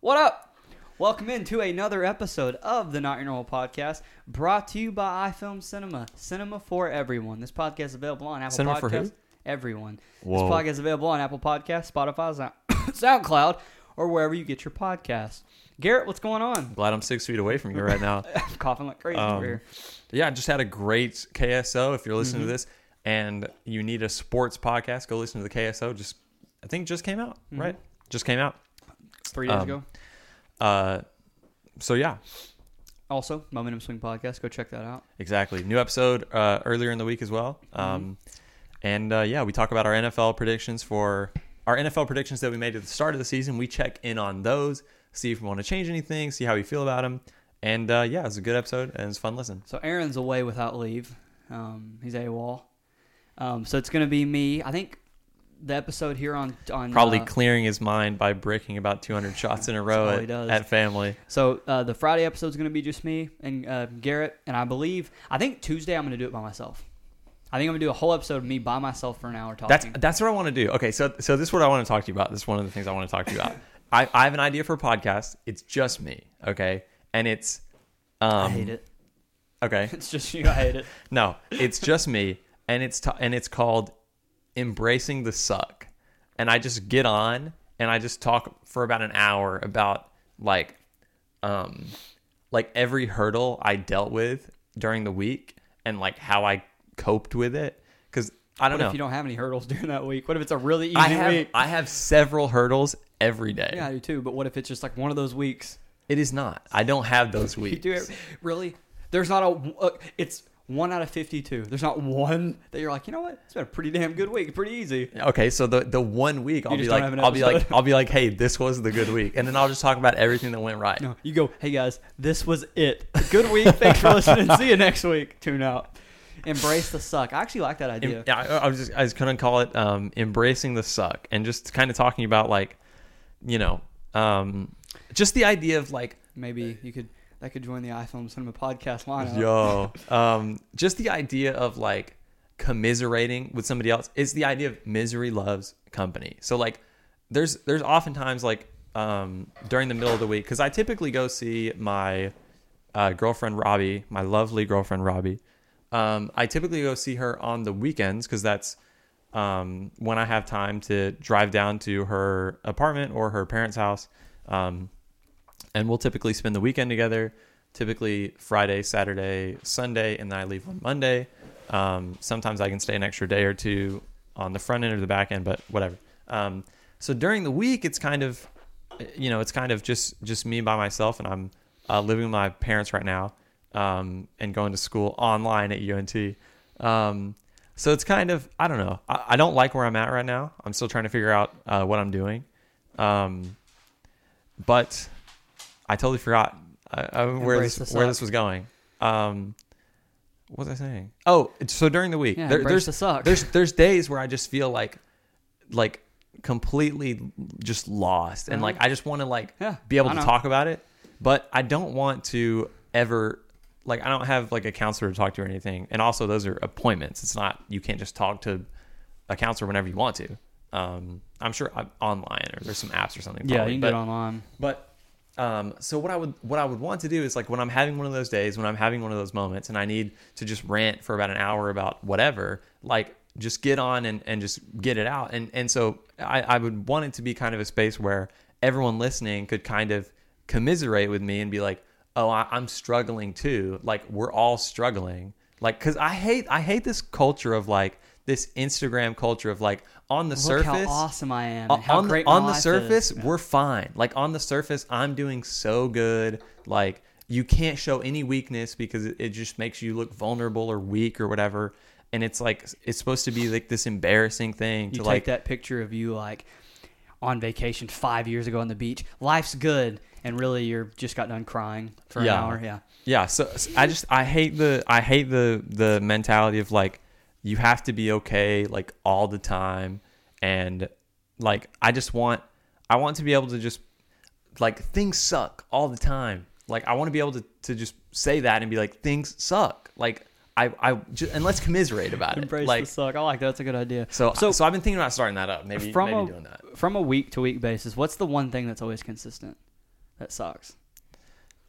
What up? Welcome into another episode of the Not Your Normal Podcast, brought to you by iFilm Cinema, cinema for everyone. This podcast is available on Apple Cinema Podcasts. for who? Everyone. Whoa. This podcast is available on Apple Podcasts, Spotify, Sound- SoundCloud, or wherever you get your podcasts. Garrett, what's going on? Glad I'm six feet away from you right now. I'm coughing like crazy Um, over here. yeah, I just had a great KSO. If you're listening Mm-hmm. to this and you need a sports podcast, go listen to the KSO. Just I think it just came out, Mm-hmm. right? Just came out. Three days um, ago. Uh, so yeah, Also, Momentum Swing Podcast. Go check that out. exactly. New episode uh, earlier in the week as well. Mm-hmm. Um, and uh, yeah, we talk about our NFL predictions for our NFL predictions that we made at the start of the season. We check in on those, see if we want to change anything, see how we feel about them. And uh, yeah, it's a good episode and it's fun listen. So Aaron's away without leave. Um, he's AWOL. Um, so it's going to be me. I think the episode here on on Probably uh, clearing his mind by breaking about 200 shots in a row at, at family. So uh, the Friday episode is going to be just me and uh, Garrett, and I believe I think Tuesday I'm going to do it by myself. I think I'm going to do a whole episode of me by myself for an hour talking. That's that's what I want to do. Okay, so so this is what I want to talk to you about. This is one of the things I want to talk to you about. I, I have an idea for a podcast. It's just me, okay, and it's um, I hate it. Okay, It's just you. I hate it. no, it's just me, and it's t- and it's called embracing the suck, and I just get on and I just talk for about an hour about like um like every hurdle I dealt with during the week and like how I coped with it because I don't What know. if you don't have any hurdles during that week? What if it's a really easy I have week? I have several hurdles every day. yeah, I do too. But what if it's just like one of those weeks? It is not. I don't have those You weeks. do it really? There's not a. Uh, it's one out of fifty-two. There's not one that you're like, you know what? It's been a pretty damn good week. Pretty easy. Okay, so the the one week I'll be like I'll be like? I'll be like, hey, this was the good week, and then I'll just talk about everything that went right. No, you go. Hey guys, this was it. Good week. Thanks for listening. See you next week. Tune out. Embrace the suck. I actually like that idea. yeah, I, I was just I was gonna call it um, embracing the suck, and just kind of talking about like, you know, um, just the idea of like, Maybe you could. That could join the iFilm Cinema podcast lineup. yo, um, just the idea of like commiserating with somebody else is the idea of misery loves company. So like, there's there's oftentimes like um, during the middle of the week because I typically go see my uh, girlfriend Robbie, my lovely girlfriend Robbie. Um, I typically go see her on the weekends because that's um, when I have time to drive down to her apartment or her parents' house. Um, and we'll typically spend the weekend together. Typically Friday, Saturday, Sunday, and then I leave on Monday. Um, sometimes I can stay an extra day or two on the front end or the back end, but whatever. Um, so during the week, it's kind of, you know, it's kind of just just me by myself, and I'm uh, living with my parents right now, um, and going to school online at UNT. Um, so it's kind of I don't know. I, I don't like where I'm at right now. I'm still trying to figure out uh, what I'm doing. Um, but I totally forgot uh, uh, where this where this was going. Um, what was I saying? Oh, so during the week, Yeah, there, there's the suck. there's there's days where I just feel like like completely just lost, and Uh-huh. like I just want to like Yeah, be able to talk about it, but I don't want to ever like I don't have like a counselor to talk to or anything, and also those are appointments. It's not you can't just talk to a counselor whenever you want to. Um, I'm sure I'm online or there's some apps or something. Yeah, you can but, get online. but um, so what I would what I would want to do is like when I'm having one of those days, when I'm having one of those moments, and I need to just rant for about an hour about whatever, like just get on and, and just get it out. And and so I, I would want it to be kind of a space where everyone listening could kind of commiserate with me and be like, oh, I, I'm struggling too. Like we're all struggling. Like because I hate I hate this culture of like this Instagram culture of like on the Look surface how awesome I am. on and how the- great on the surface is. we're fine like on the surface i'm doing so good like you can't show any weakness because it, it just makes you look vulnerable or weak or whatever and it's like it's supposed to be like this embarrassing thing You to take like that picture of you like on vacation five years ago on the beach. Life's good, and really you're just got done crying for Yeah. an hour. Yeah. yeah so, so i just i hate the i hate the the mentality of like you have to be okay like all the time and like i just want i want to be able to just like things suck all the time like i want to be able to, to just say that and be like things suck like i i just, and let's commiserate about it Embrace like the suck. I like that. That's a good idea. so, so so i've been thinking about starting that up maybe from maybe a doing that from a week to week basis, what's the one thing that's always consistent? that sucks?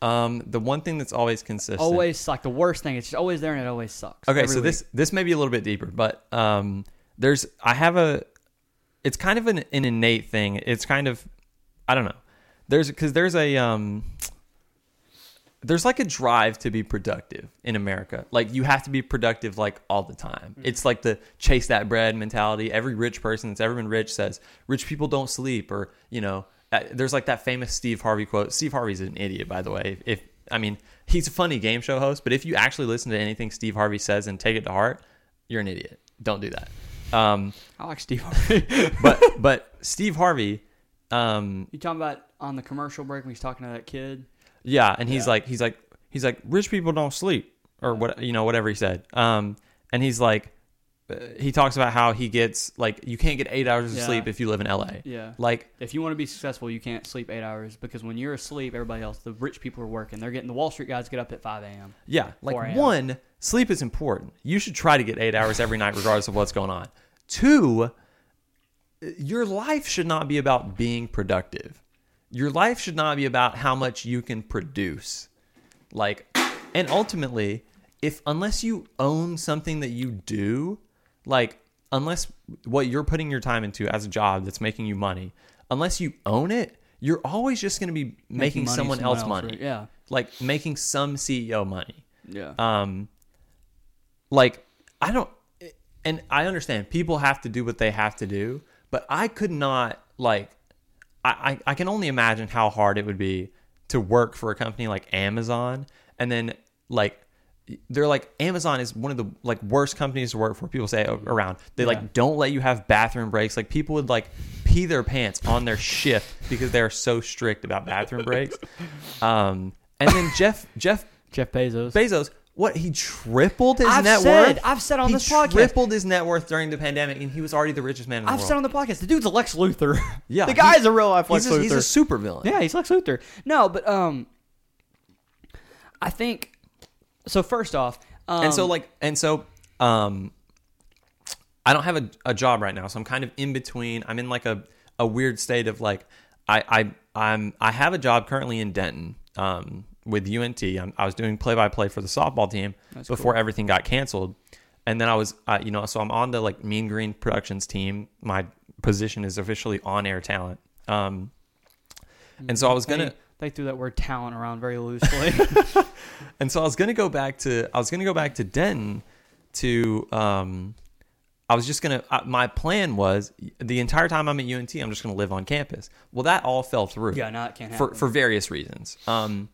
Um, the one thing that's always consistent. Always like the worst thing. It's just always there and it always sucks. Okay, so week. this this may be a little bit deeper, but um, there's I have a, it's kind of an, an innate thing. It's kind of, I don't know. There's because there's a um, there's like a drive to be productive in America. Like you have to be productive like all the time. It's like the chase that bread mentality. Every rich person that's ever been rich says rich people don't sleep, or you know, uh, there's like that famous Steve Harvey quote. Steve Harvey's an idiot, by the way. If I mean, he's a funny game show host, but if you actually listen to anything Steve Harvey says and take it to heart, you're an idiot. Don't do that. Um, I like Steve Harvey. but but Steve Harvey, um, you talking about on the commercial break when he's talking to that kid? yeah, and he's Yeah. like he's like he's like rich people don't sleep or what you know whatever he said. Um, and he's like Uh, he talks about how he gets like you can't get eight hours of Yeah. sleep if you live in L.A. Yeah. Like If you want to be successful, you can't sleep eight hours because when you're asleep, everybody else, the rich people are working. They're getting the Wall Street guys get up at 5 a.m. Yeah, like a.m. one, sleep is important. You should try to get eight hours every night, regardless of what's going on. Two, your life should not be about being productive. Your life should not be about how much you can produce. Like, and ultimately, if unless you own something that you do, like, unless what you're putting your time into as a job that's making you money, unless you own it, you're always just going to be making, money someone, else money right? Yeah. like making some CEO money. Yeah. Um, like I don't, and I understand people have to do what they have to do, but I could not like, I I, I can only imagine how hard it would be to work for a company like Amazon, and then like. They're like Amazon is one of the like worst companies to work for. People say around. They Yeah. like don't let you have bathroom breaks. Like people would like pee their pants on their shift because they're so strict about bathroom breaks. Um, and then Jeff Jeff Jeff Bezos. Bezos, what he tripled his I've net said- worth. I've said on he this podcast- He tripled his net worth during the pandemic, and he was already the richest man in the I've world. said on the podcast, the dude's a Lex Luthor. Yeah, the guy's a real life Lex he's, a, Luthor. he's a super villain. Yeah, he's Lex Luthor. No, but um, I think so. First off, um, and so like, and so um, I don't have a, a job right now, so I'm kind of in between. I'm in like a, a weird state of like, I I I'm I have a job currently in Denton. Um, with UNT, I'm, I was doing play by play for the softball team That's before cool. everything got canceled, and then I was, uh, you know, so I'm on the like Mean Green Productions team. My position is officially on air talent. Um, and so I was gonna, they threw that word talent around very loosely. and so I was gonna go back to, I was gonna go back to Denton to, um, I was just gonna. Uh, my plan was the entire time I'm at UNT, I'm just gonna live on campus. Well, that all fell through. yeah, no, it can't for happen. for various reasons. Um,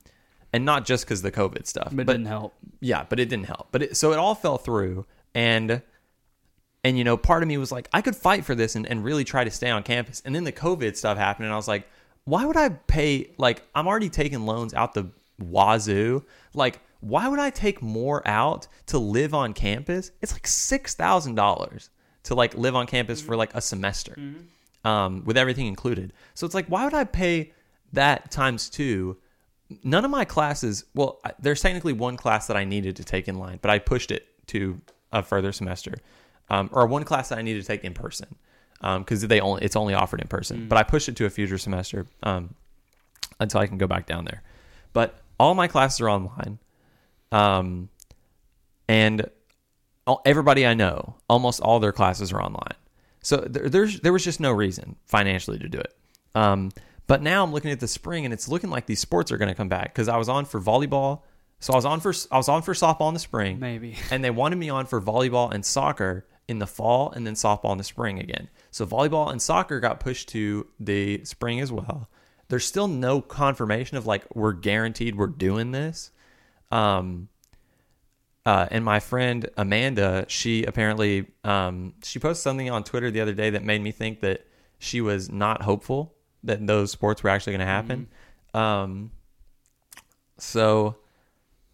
and not just because the COVID stuff, but it didn't help. yeah, but it didn't help. But it, so it all fell through, and and you know, part of me was like, I could fight for this and, and really try to stay on campus. And then the COVID stuff happened, and I was like, why would I pay? Like, I'm already taking loans out the wazoo. Like, why would I take more out to live on campus? It's like six thousand dollars to like live on campus for like a semester, um, with everything included. So it's like, why would I pay that times two? none of my classes well there's technically one class that i needed to take in line but i pushed it to a further semester um, or one class that i needed to take in person because they only it's only offered in person. But i pushed it to a future semester um, until i can go back down there. But all my classes are online um, and all, everybody i know almost all their classes are online. So there, there's there was just no reason financially to do it. Um, but now I'm looking at the spring and it's looking like these sports are going to come back because I was on for volleyball. So I was on for I was on for softball in the spring, Maybe. and they wanted me on for volleyball and soccer in the fall, and then softball in the spring again. So volleyball and soccer got pushed to the spring as well. There's still no confirmation of like we're guaranteed we're doing this. Um, uh, and my friend Amanda, she apparently um, she posted something on Twitter the other day that made me think that she was not hopeful that those sports were actually going to happen. Um, so,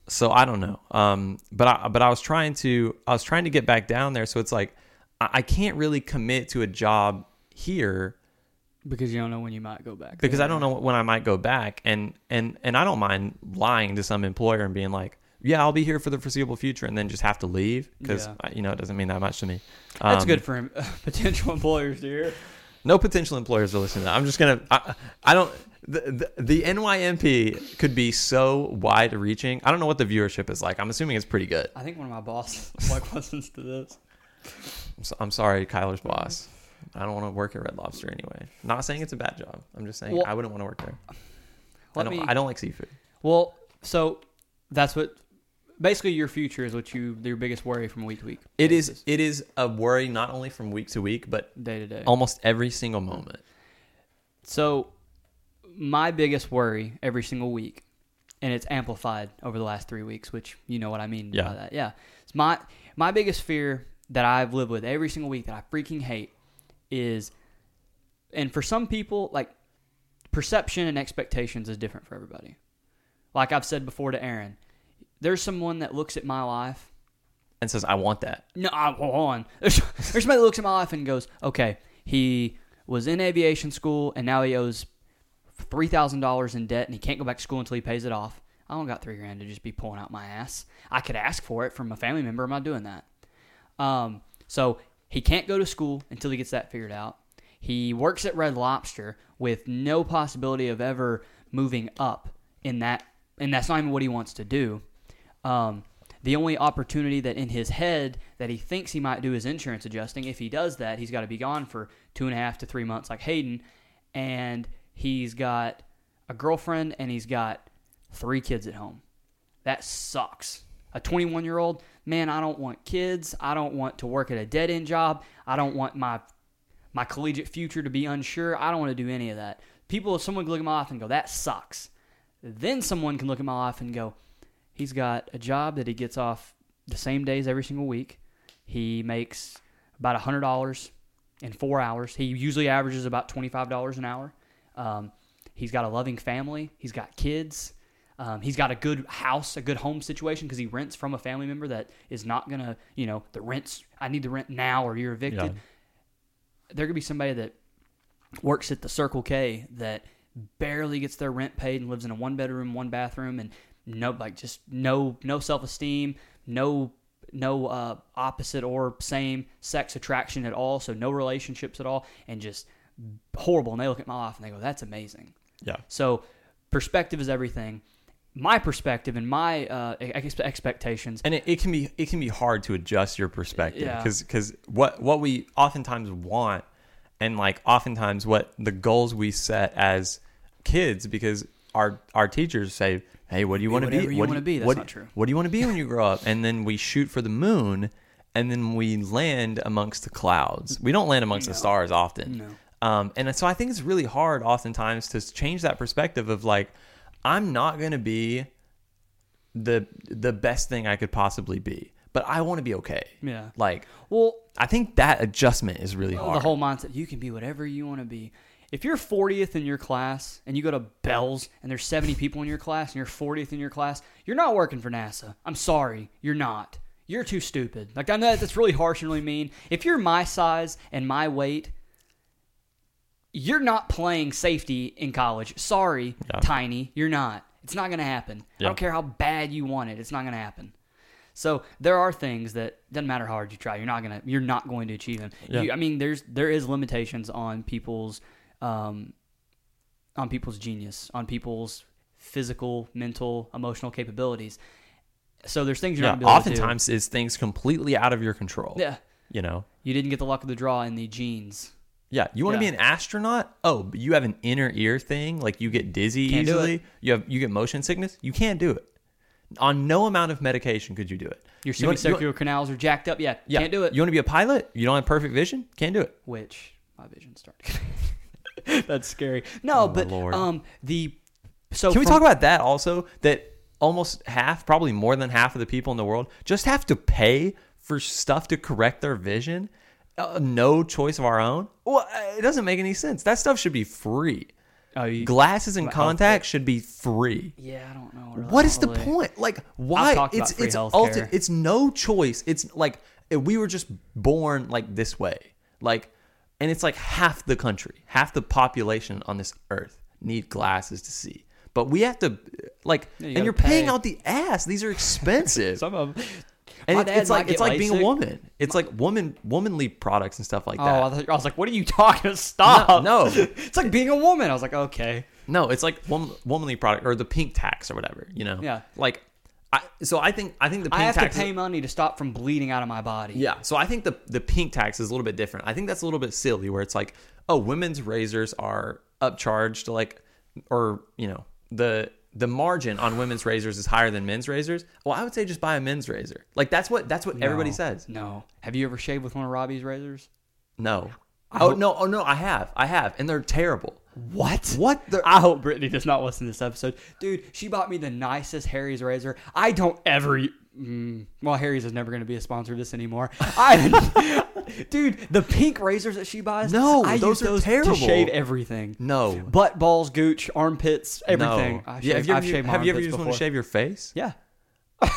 so I don't know. Um, but I but I was trying to I was trying to get back down there. So it's like I, I can't really commit to a job here Because you don't know when you might go back. because there. I don't know when I might go back, and and and I don't mind lying to some employer and being like, yeah, I'll be here for the foreseeable future, and then just have to leave because Yeah. you know it doesn't mean that much to me. That's Um, good for him, potential employers to hear. No potential employers are listening. To that. I'm just gonna. I, I don't. The, the, the NYNP could be so wide reaching. I don't know what the viewership is like. I'm assuming it's pretty good. I think one of my bosses like listens to this. I'm, so, I'm sorry, Kyler's boss. I don't want to work at Red Lobster anyway. Not saying it's a bad job. I'm just saying Well- I wouldn't want to work there. I don't. me. I don't like seafood. Well, so that's what basically your future is what you your biggest worry from week to week. It is. It is a worry not only from week to week, but day to day. almost every single moment. So, my biggest worry every single week, and it's amplified over the last three weeks, which you know what I mean Yeah. by that. Yeah, it's my my biggest fear that I've lived with every single week that I freaking hate is, and for some people, like perception and expectations is different for everybody. Like I've said before to Aaron, there's someone that looks at my life And says, "I want that." no, I- hold on. There's, there's somebody that looks at my life and goes, okay, he was in aviation school and now he owes three thousand dollars in debt and he can't go back to school until he pays it off. I don't got three grand to just be pulling out my ass. I could ask for it from a family member. I'm not doing that. Um, so he can't go to school until he gets that figured out. He works at Red Lobster with no possibility of ever moving up in that, and that's not even what he wants to do. Um, the only opportunity that in his head that he thinks he might do is insurance adjusting. If he does that, he's got to be gone for two and a half to three months, like Hayden, and he's got a girlfriend and he's got three kids at home. That sucks. A 21 year old, man, I don't want kids. I don't want to work at a dead end job. I don't want my my collegiate future to be unsure. I don't want to do any of that. People, if someone can look at my life and go, that sucks. Then someone can look at my life and go, he's got a job that he gets off the same days every single week. He makes about $100 in four hours. He usually averages about $25 an hour. Um, he's got a loving family. He's got kids. Um, he's got a good house, a good home situation because he rents from a family member that is not going to, you know, the rent's, I need the rent now or you're evicted. Yeah. There could be somebody that works at the Circle K that barely gets their rent paid and lives in a one bedroom, one bathroom, and no like just no no self esteem, no no uh, opposite or same sex attraction at all, so no relationships at all, and just horrible. And they look at my life and they go, "That's amazing." Yeah. So perspective is everything. My perspective and my uh, ex- expectations. and it, it can be it can be hard to adjust your perspective Yeah. because what what we oftentimes want and like oftentimes what the goals we set as kids because our our teachers say hey what do you want to be you what do wanna be. That's what, not true. what do you want to be when you grow up and then we shoot for the moon and then we land amongst the clouds we don't land amongst the stars often No. Um, and so I think it's really hard oftentimes to change that perspective of like, I'm not going to be the the best thing I could possibly be, but I want to be okay. Yeah. Like, Well, I think that adjustment is really hard. the whole mindset you can be whatever you want to be. If you're 40th in your class and you go to Bell's and there's 70 people in your class and you're 40th in your class, you're not working for NASA. I'm sorry, you're not. You're too stupid. Like I know that's really harsh and really mean. If you're my size and my weight, you're not playing safety in college. Sorry, Yeah. tiny, you're not. It's not going to happen. I don't care how bad you want it. It's not going to happen. So there are things that doesn't matter how hard you try, you're not gonna you're not going to achieve them. Yeah. You, I mean, there's there is limitations on people's um, on people's genius, on people's physical, mental, emotional capabilities. So there's things you're yeah, not gonna be to do. oftentimes is things completely out of your control. Yeah, You know? you didn't get the luck of the draw in the genes. Yeah. You want to Yeah. be an astronaut? Oh, but you have an inner ear thing. Like you get dizzy Can't easily. You have you get motion sickness. You can't do it. On no amount of medication could you do it. Your You semicircular canals are jacked up. Yeah, Yeah. can't do it. You want to be a pilot? You don't have perfect vision? Can't do it. Which my vision started. Getting That's scary. No, Oh, but um the so Can we from- talk about that also? That almost half, probably more than half of the people in the world just have to pay for stuff to correct their vision. Uh, no choice of our own. Well, uh, it doesn't make any sense. That stuff should be free. Oh, you, Glasses and Like contacts should be free. yeah, I don't know. What is the point? Like, why? talked about It's free it's ulti- It's no choice. It's like if we were just born like this way, like, and it's like half the country, half the population on this earth need glasses to see. But we have to, like, Yeah, you and you're paying out the ass. These are expensive. Some of them. And it- it's like it's like being a woman. It's like woman womanly products and stuff like Oh, that. I, thought, I was like, what are you talking? About? Stop. No, no. it's like being a woman. I was like, okay. No, it's like wom- womanly product or the pink tax or whatever. You know. Yeah. Like, I so I think I think the pink I have tax. to pay money to stop from bleeding out of my body. yeah. So I think the the pink tax is a little bit different. I think that's a little bit silly where it's like, oh, women's razors are upcharged like, or you know, the the margin on women's razors is higher than men's razors. Well, I would say just buy a men's razor. Like that's what that's what everybody says. No. Have you ever shaved with one of Robbie's razors? No. I oh hope- no! Oh no! I have, I have, and they're terrible. What? What? The, I hope Brittany does not listen to this episode. Dude, she bought me the nicest Harry's razor. I don't ever. Mm, well, Harry's is never going to be a sponsor of this anymore. I, dude, the pink razors that she buys. No, I those use are those terrible. to shave everything. no. Butt, balls, gooch, armpits, everything. No. I've yeah, have you ever, I've shaved my have you ever used one to shave your face? Yeah.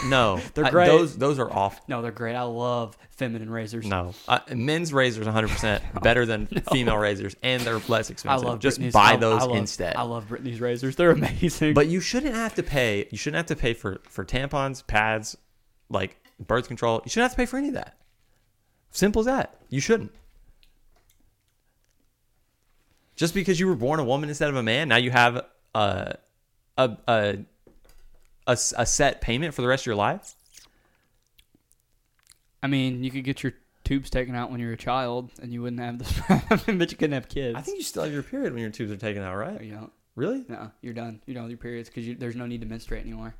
No, They're I- great. those those are off. No, they're great. I love feminine razors. No, uh, men's razors 100 percent better than female razors, and they're less expensive. I love Just Brittany's- buy those I love- instead. I love Brittany's razors. They're amazing. but you shouldn't have to pay. You shouldn't have to pay for for tampons, pads, like birth control. You shouldn't have to pay for any of that. Simple as that. You shouldn't. Just because you were born a woman instead of a man, now you have a a a a set payment for the rest of your life. I mean, you could get your tubes taken out when you're a child, and you wouldn't have the, but you couldn't have kids. I think you still have your period when your tubes are taken out, right? you don't. Really? No, you're done. You're done with your periods because you, there's no need to menstruate anymore.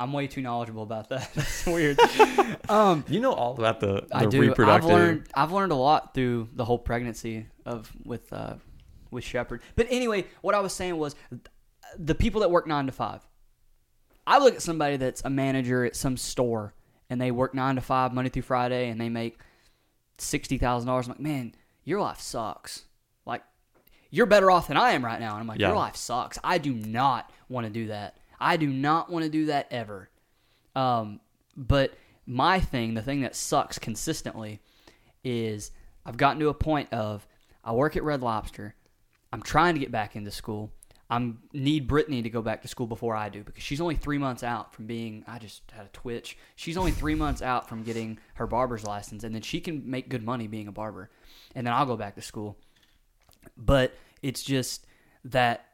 I'm way too knowledgeable about that. That's weird. um, You know all about the, the I do. reproductive. I've learned. I've learned a lot through the whole pregnancy of with uh, with Shepard. But anyway, what I was saying was the people that work nine to five. I look at somebody that's a manager at some store and they work nine to five Monday through Friday and they make sixty thousand dollars. I'm like, man, your life sucks. Like, you're better off than I am right now. And I'm like, Yeah. your life sucks. I do not want to do that. I do not want to do that ever. Um, but my thing, the thing that sucks consistently, is I've gotten to a point of I work at Red Lobster. I'm trying to get back into school. I need Brittany to go back to school before I do because she's only three months out from being. I just had a twitch. She's only three months out from getting her barber's license, and then she can make good money being a barber, and then I'll go back to school. But it's just that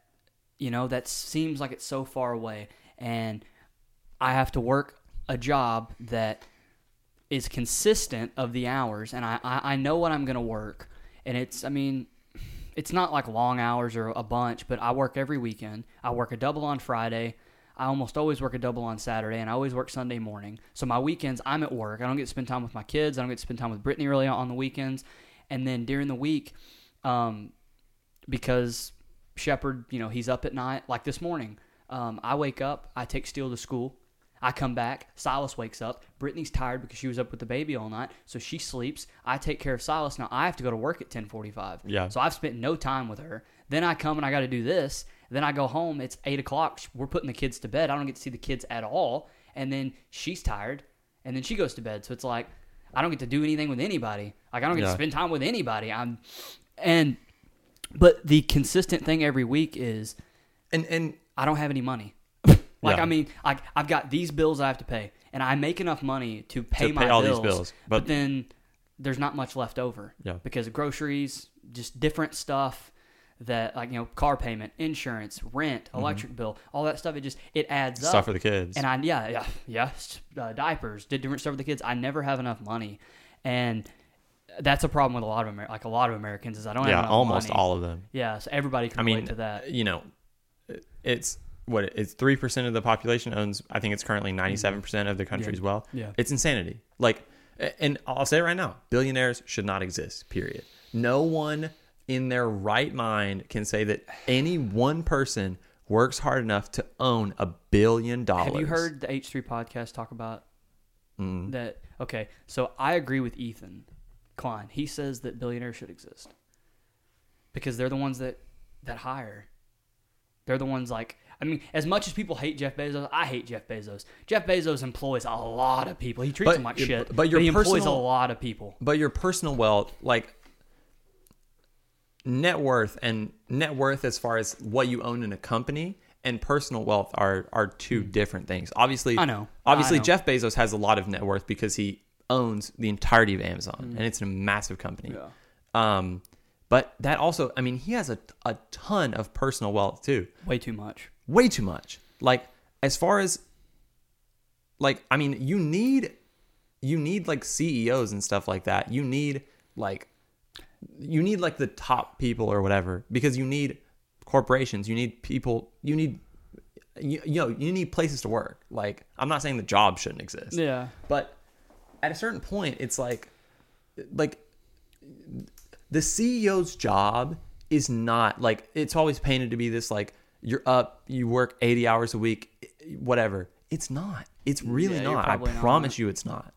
you know that seems like it's so far away, and I have to work a job that is consistent of the hours, and I I, I know what I'm gonna work, and it's I mean it's not like long hours or a bunch, but I work every weekend. I work a double on Friday. I almost always work a double on Saturday, and I always work Sunday morning. So my weekends, I'm at work. I don't get to spend time with my kids. I don't get to spend time with Brittany really on the weekends. And then during the week, um, because Shepard, you know, he's up at night. Like this morning, um, I wake up, I take Steele to school. I come back, Silas wakes up. Brittany's tired because she was up with the baby all night, so she sleeps. I take care of Silas. Now I have to go to work at 10:45. Yeah. So I've spent no time with her. Then I come and I got to do this. Then I go home. It's eight o'clock. We're putting the kids to bed. I don't get to see the kids at all. And then she's tired, and then she goes to bed. So it's like I don't get to do anything with anybody. Like I don't get Yeah. to spend time with anybody. I'm, and but the consistent thing every week is And and I don't have any money. like Yeah. I mean, like I've got these bills I have to pay, and I make enough money to pay To my pay all these bills, bills, But, but- then there's not much left over. Yeah. Because of groceries, just different stuff that like you know car payment, insurance, rent, electric bill, all that stuff. It just it adds up. stuff for the kids. And I yeah yeah yeah uh, diapers, did different stuff for the kids. I never have enough money, and that's a problem with a lot of Amer- like a lot of Americans is I don't yeah, enough almost money. all of them. Yeah, so everybody can I relate mean, to that. you know, it's what it's three percent of the population owns. I think it's currently ninety-seven percent of the country's wealth. Yeah. it's insanity. Like, and I'll say it right now: billionaires should not exist. Period. No one in their right mind can say that any one person works hard enough to own a billion dollars. Have you heard the H3 podcast talk about Mm. that? Okay, so I agree with Ethan Klein. He says that billionaires should exist because they're the ones that that hire. They're the ones like I mean, as much as people hate Jeff Bezos, I hate Jeff Bezos. Jeff Bezos employs a lot of people. He treats But- them like shit, but your he employs a lot of people. but your personal wealth like net worth and net worth as far as what you own in a company and personal wealth are are two different things obviously Hmm. I know. obviously I know. jeff bezos has a lot of net worth because he owns the entirety of amazon and it's a massive company. Yeah. um But that also, I mean, he has a, a ton of personal wealth too. Way too much. Way too much. Like, as far as, like, I mean, you need, you need like CEOs and stuff like that. You need like, you need like the top people or whatever because you need corporations. You need people. You need, you, you know, you need places to work. Like, I'm not saying the job shouldn't exist. Yeah. But at a certain point, it's like, like the CEO's job is not like it's always painted to be this like you're up, you work 80 hours a week, whatever. It's not. It's mm, really Yeah, not. I probably not. promise you, it's not.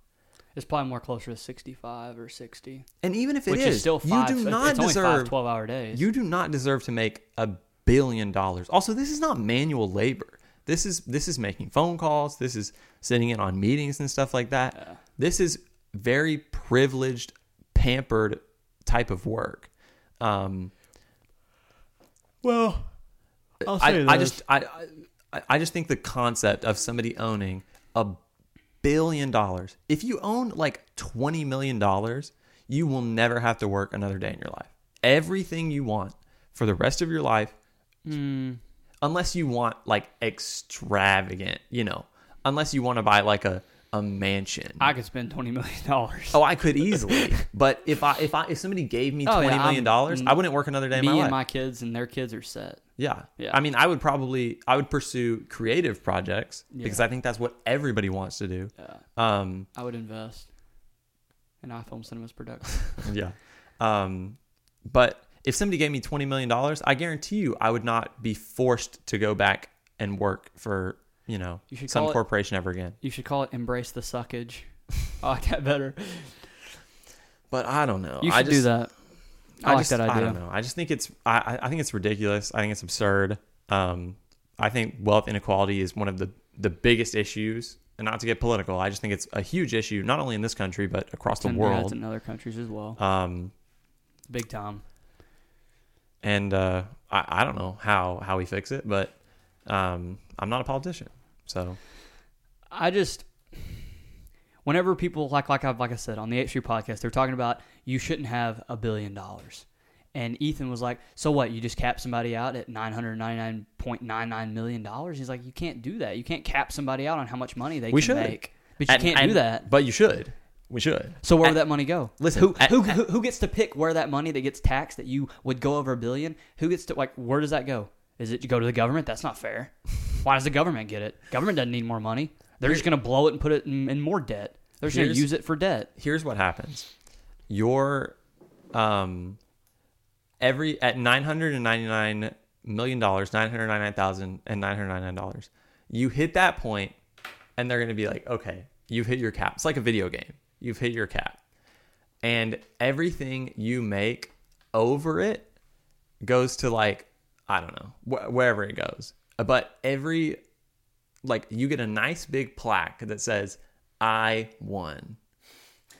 It's probably more closer to 65 or 60. And even if it which is, is, still five. you do not five deserve 12 hour days. you do not deserve to make a billion dollars. Also, this is not manual labor. This is this is making phone calls. This is sitting in on meetings and stuff like that. Yeah. This is very privileged, pampered type of work. Um, well, I'll I, say I this. just I, I I just think the concept of somebody owning a billion dollars. If you own like twenty million dollars, you will never have to work another day in your life. Everything you want for the rest of your life, Hmm. Unless you want like extravagant, you know, unless you want to buy like a a mansion. I could spend $20 million. Oh, I could easily, but if I if I if somebody gave me Oh, yeah, twenty million dollars, I wouldn't work another day in Me my and life. my kids and their kids are set. Yeah. Yeah. I mean, I would probably I would pursue creative projects because I think that's what everybody wants to do. Yeah. Um, I would invest in iFilm Cinemas production. yeah. Um, but if somebody gave me twenty million dollars, I guarantee you I would not be forced to go back and work for you know You some it- corporation ever again. You should call it Embrace the Suckage. I like that better. But I don't know. You I should just, do that. I, like just, that I don't know. I just think it's I I- I think it's ridiculous. I think it's absurd. Um, I think wealth inequality is one of the the biggest issues. And not to get political, I just think it's a huge issue, not only in this country but across the And, world. in other countries as well. Um, Big time. And uh, I, I don't know how how we fix it, but um, I'm not a politician, so I just whenever people like like I like I said on the H3 podcast, they're talking about you shouldn't have a billion dollars. And Ethan was like, "So what? You just cap somebody out at nine hundred ninety nine point nine nine million dollars?" He's like, "You can't do that. You can't cap somebody out on how much money they We can should. make, but you And- can't and- do that." But you should. We should. So where would that money go? Listen, who, and- who, who who gets to pick where that money that gets taxed that you would go over a billion? Who gets to like where does that go? Is it to go to the government? That's not fair. Why does the government get it? Government doesn't need more money. They're just going to blow it and put it in, in more debt. They're just going to use it for debt. Here's what happens: your um, every at nine hundred and ninety nine million dollars, nine hundred ninety nine thousand and nine hundred ninety nine dollars, you hit that point, and they're going to be like, okay, you've hit your cap. It's like a video game. You've hit your cap, and everything you make over it goes to like I don't know wh- wherever it goes. But every like you get a nice big plaque that says I won.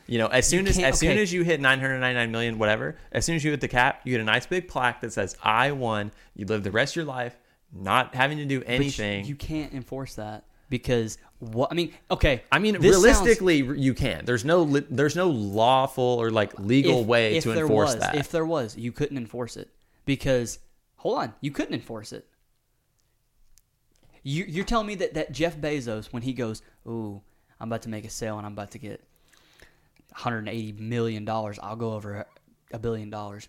You know, as soon as as soon as you hit 999 million whatever, as soon as you hit the cap, you get a nice big plaque that says I won. You live the rest of your life not having to do But you- anything. you can't enforce that because what I mean, okay. I mean, this sounds- realistically, you can. There's no li- there's no lawful or like legal if- way if to enforce was, that. If there was, you couldn't enforce it because hold on, you couldn't enforce it. You, you're telling me that, that Jeff Bezos, when he goes, "Ooh, I'm about to make a sale and I'm about to get 180 million dollars," I'll go over a billion dollars.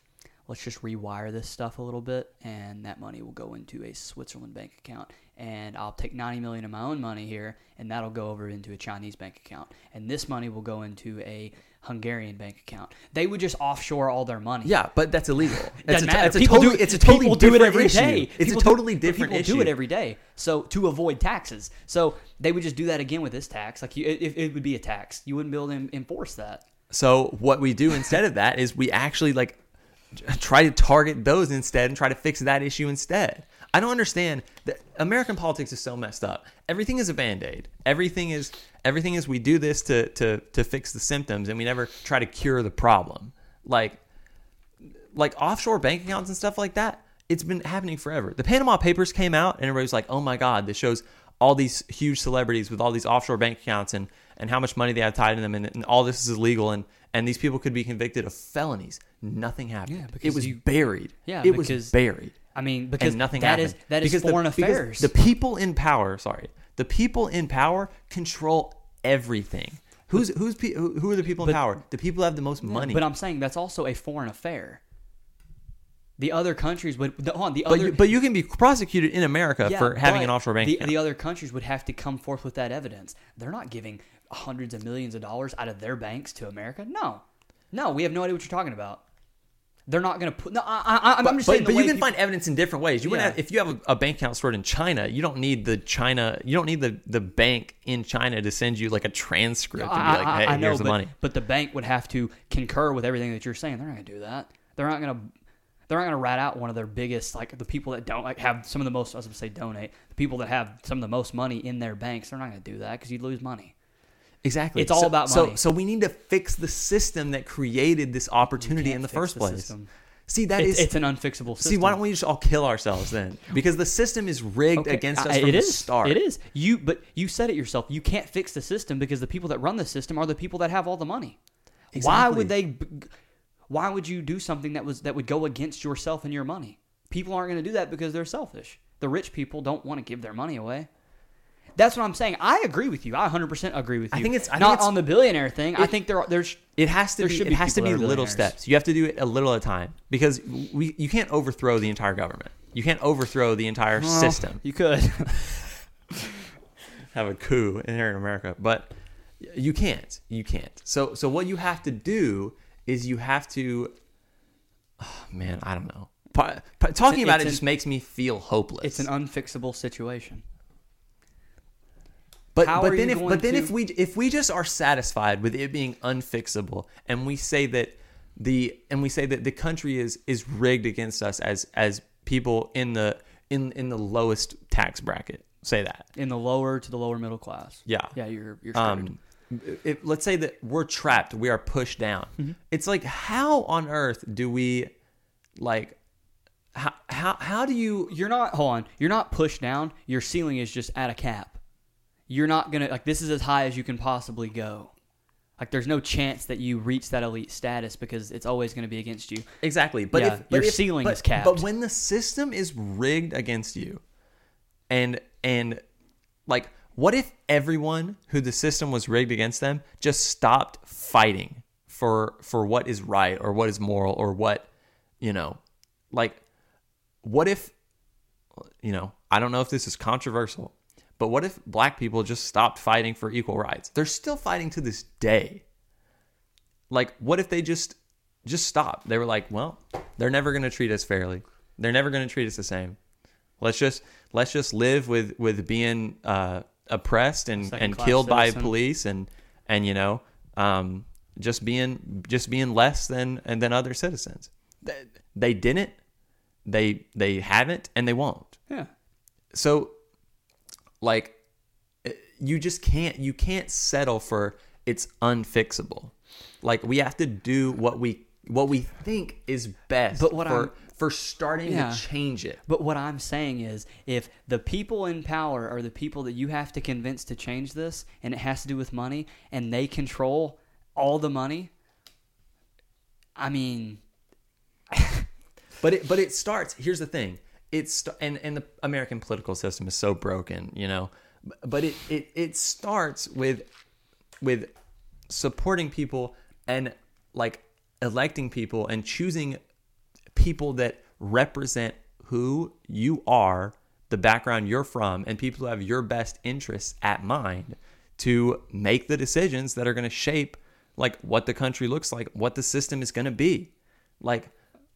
Let's just rewire this stuff a little bit, and that money will go into a Switzerland bank account. And I'll take 90 million of my own money here, and that'll go over into a Chinese bank account. And this money will go into a Hungarian bank account. They would just offshore all their money. yeah, but that's illegal. It's a, matter. it's a People totally do, it's a totally people do it different every issue. day. It's People a totally do, different people issue. do it every day. So to avoid taxes, so they would just do that again with this tax. Like you, it, it would be a tax. You wouldn't be able to enforce that. So what we do instead of that is we actually like try to target those instead and try to fix that issue instead. I don't understand that American politics is so messed up. Everything is a band-aid. Everything is everything is we do this to to to fix the symptoms and we never try to cure the problem. Like like offshore bank accounts and stuff like that. It's been happening forever. The Panama Papers came out and everybody was like, "Oh my god, this shows all these huge celebrities with all these offshore bank accounts and and how much money they have tied in them, and, and all this is illegal, and and these people could be convicted of felonies. Nothing happened. Yeah, it was you- baried. Yeah, it was buried I mean, because and nothing that happened. is that is Because foreign because affairs. The people in power, sorry, the people in power control everything. Who's who's who are the people in But- power? The people who have the most money. But I'm saying that's also a foreign affair. The other countries would the, on, the but other you, but you can be prosecuted in America Yeah, for having an offshore bank The, account. the other countries would have to come forth with that evidence. They're not giving hundreds of millions of dollars out of their banks to America. No, no, we have no idea what you're talking about. They're not going to put. No, I, I, I'm but, just but, saying. but you can people- find evidence in different ways. You wouldn't Yeah. have, if you have a, a bank account stored in China, you don't need the China. You don't need the, the bank in China to send you like a transcript and be I, like, I- "Hey, I know, here's the but, money." but the bank would have to concur with everything that you're saying. They're not going to do that. They're not going to. They're not going to rat out one of their biggest, like the people that don't like have some of the most. I was going to say donate. The people that have some of the most money in their banks. They're not going to do that because you'd lose money. Exactly. It's all So- about money. So we need to fix the system that created this opportunity in the first the place. system. See, that It's, is. it's an unfixable system. see, why don't we just all kill ourselves then? Because the system is rigged Okay, against us I- from it the is. start. It is. You but you said it yourself. You can't fix the system because the people that run the system are the people that have all the money. Exactly. Why would they why would you do something that was that would go against yourself and your money? People aren't going to do that because they're selfish. The rich people don't want to give their money away. That's what I'm saying. I agree with you. I 100% agree with you. I think it's- I think not it's- on the billionaire thing. I think there are, there's It has to There be. should It be has to be little steps. You have to do it a little at a time because we you can't overthrow the entire government. You can't overthrow the entire Well, system. You could. Have a coup in here in America, but you can't. You can't. So so what you have to do is you have to. Oh, man, I don't know. Pa- pa- talking It's about it an- just makes me feel hopeless. it's an unfixable situation. But How but then if but then to- if we if we just are satisfied with it being unfixable and we say that the and we say that the country is is rigged against us as as people in the in in the lowest tax bracket say that. In the lower to the lower middle class. yeah. Yeah, you're you're um if, let's say that we're trapped we are pushed down. Mm-hmm. it's like how on earth do we like how how, how do you you're not hold on. You're not pushed down. Your ceiling is just at a cap you're not gonna like this is as high as you can possibly go like there's no chance that you reach that elite status because it's always going to be against you Exactly, but Yeah, if but your if- ceiling but- is capped. But when the system is rigged against you, and and like, what if everyone who the system was rigged against them just stopped fighting for for what is right or what is moral or what you know, like, what if you know? I don't know if this is controversial, but what if black people just stopped fighting for equal rights? They're still fighting to this day. Like what if they just just stopped? They were like well they're never going to treat us fairly. They're never going to treat us the same. Let's just let's just live with with being uh oppressed and and Second-class killed by police and and you know um just being just being less than and than other citizens. They, they didn't. They they haven't and they won't. Yeah. So like eh, you just can't you can't settle for it's unfixable. Like we have to do what we what we think is best But what for I'm- for starting Yeah. to change it. But what i'm saying is if the people in power are the people that you have to convince to change this and it has to do with money and they control all the money i mean but it but it starts here's the thing it's and and the american political system is so broken you know but it it it starts with with supporting people and like electing people and choosing people that represent who you are, the background you're from, and people who have your best interests at mind to make the decisions that are going to shape like what the country looks like, what the system is going to be. Like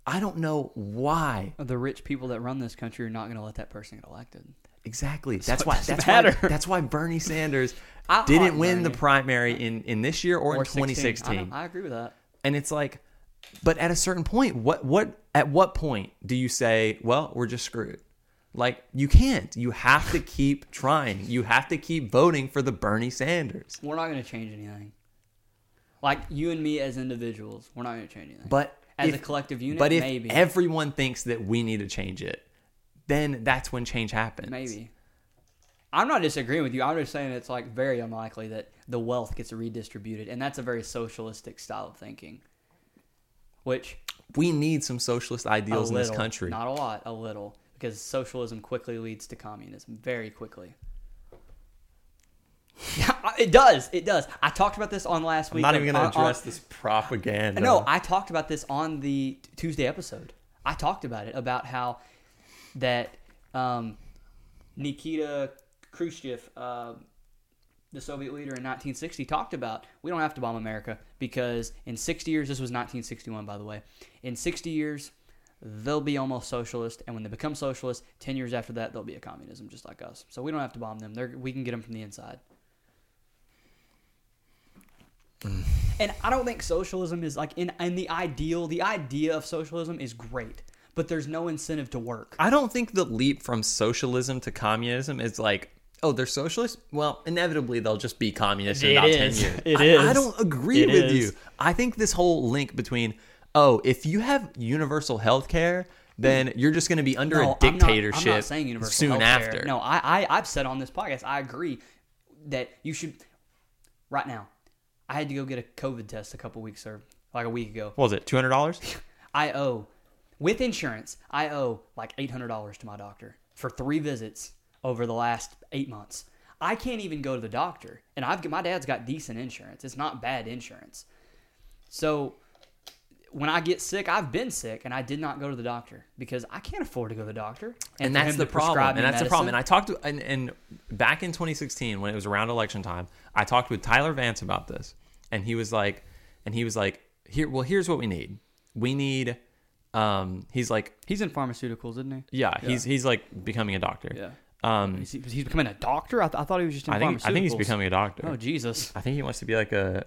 I don't know why the rich people that run this country are not going to let that person get elected exactly. That's it why. That's matter. why. That's why Bernie Sanders didn't win the primary in in this year or, in 16. I 2016. I, agree with that. And it's like, but at a certain point, what what at what point do you say, well, we're just screwed? Like you can't. You have to keep trying. You have to keep voting for the Bernie Sanders. We're not going to change anything. Like you and me as individuals, we're not going to change anything. But as if- a collective unit, But if maybe, everyone thinks that we need to change it, then that's when change happens. maybe. I'm not disagreeing with you. I'm just saying it's like very unlikely that the wealth gets redistributed, and that's a very socialistic style of thinking. Which We need some socialist ideals a in this country. not a lot, a little, because socialism quickly leads to communism very quickly. Yeah, it does. It does. I talked about this on last I'm week. not even going to address this propaganda. No, I talked about this on the Tuesday episode. I talked about it about how that um, Nikita Khrushchev, uh, the Soviet leader in 1960, talked about we don't have to bomb America because in 60 years, this was 1961, by the way. In 60 years, they'll be almost socialist, and when they become socialist, 10 years after that, they'll be a communism just like us. So we don't have to bomb them. They're, we can get them from the inside. And I don't think socialism is like in in the ideal. The idea of socialism is great, but there's no incentive to work. I don't think the leap from socialism to communism is like, oh, they're socialists. Well, inevitably they'll just be communists in It about is. ten years. It I, I don't agree It with is. you. I think this whole link between, oh, if you have universal health care, then you're just going to be under No, a I'm not- dictatorship I'm not, saying universal soon healthcare. after. No, I, I I've said on this podcast, I agree that you should. Right now, I had to go get a COVID test a couple weeks or like a week ago. What was it? Two hundred dollars? I owe, with insurance, I owe like eight hundred dollars to my doctor for three visits over the last eight months. I can't even go to the doctor, and I've my dad's got decent insurance. It's not bad insurance. So when I get sick, I've been sick, and I did not go to the doctor because I can't afford to go to the doctor. and for that's the problem. And that's the problem. And I talked to and, and back in 2016 when it was around election time, I talked with Tyler Vance about this, and he was like, and he was like, here, well, here's what we need. We need, um, he's like, he's in pharmaceuticals, isn't he? yeah, he's he's like becoming a doctor. Yeah. Um, He's, he's becoming a doctor. I, th- I thought he was just in I think I think he's pharmaceuticals. becoming a doctor. Oh Jesus! I think he wants to be like a.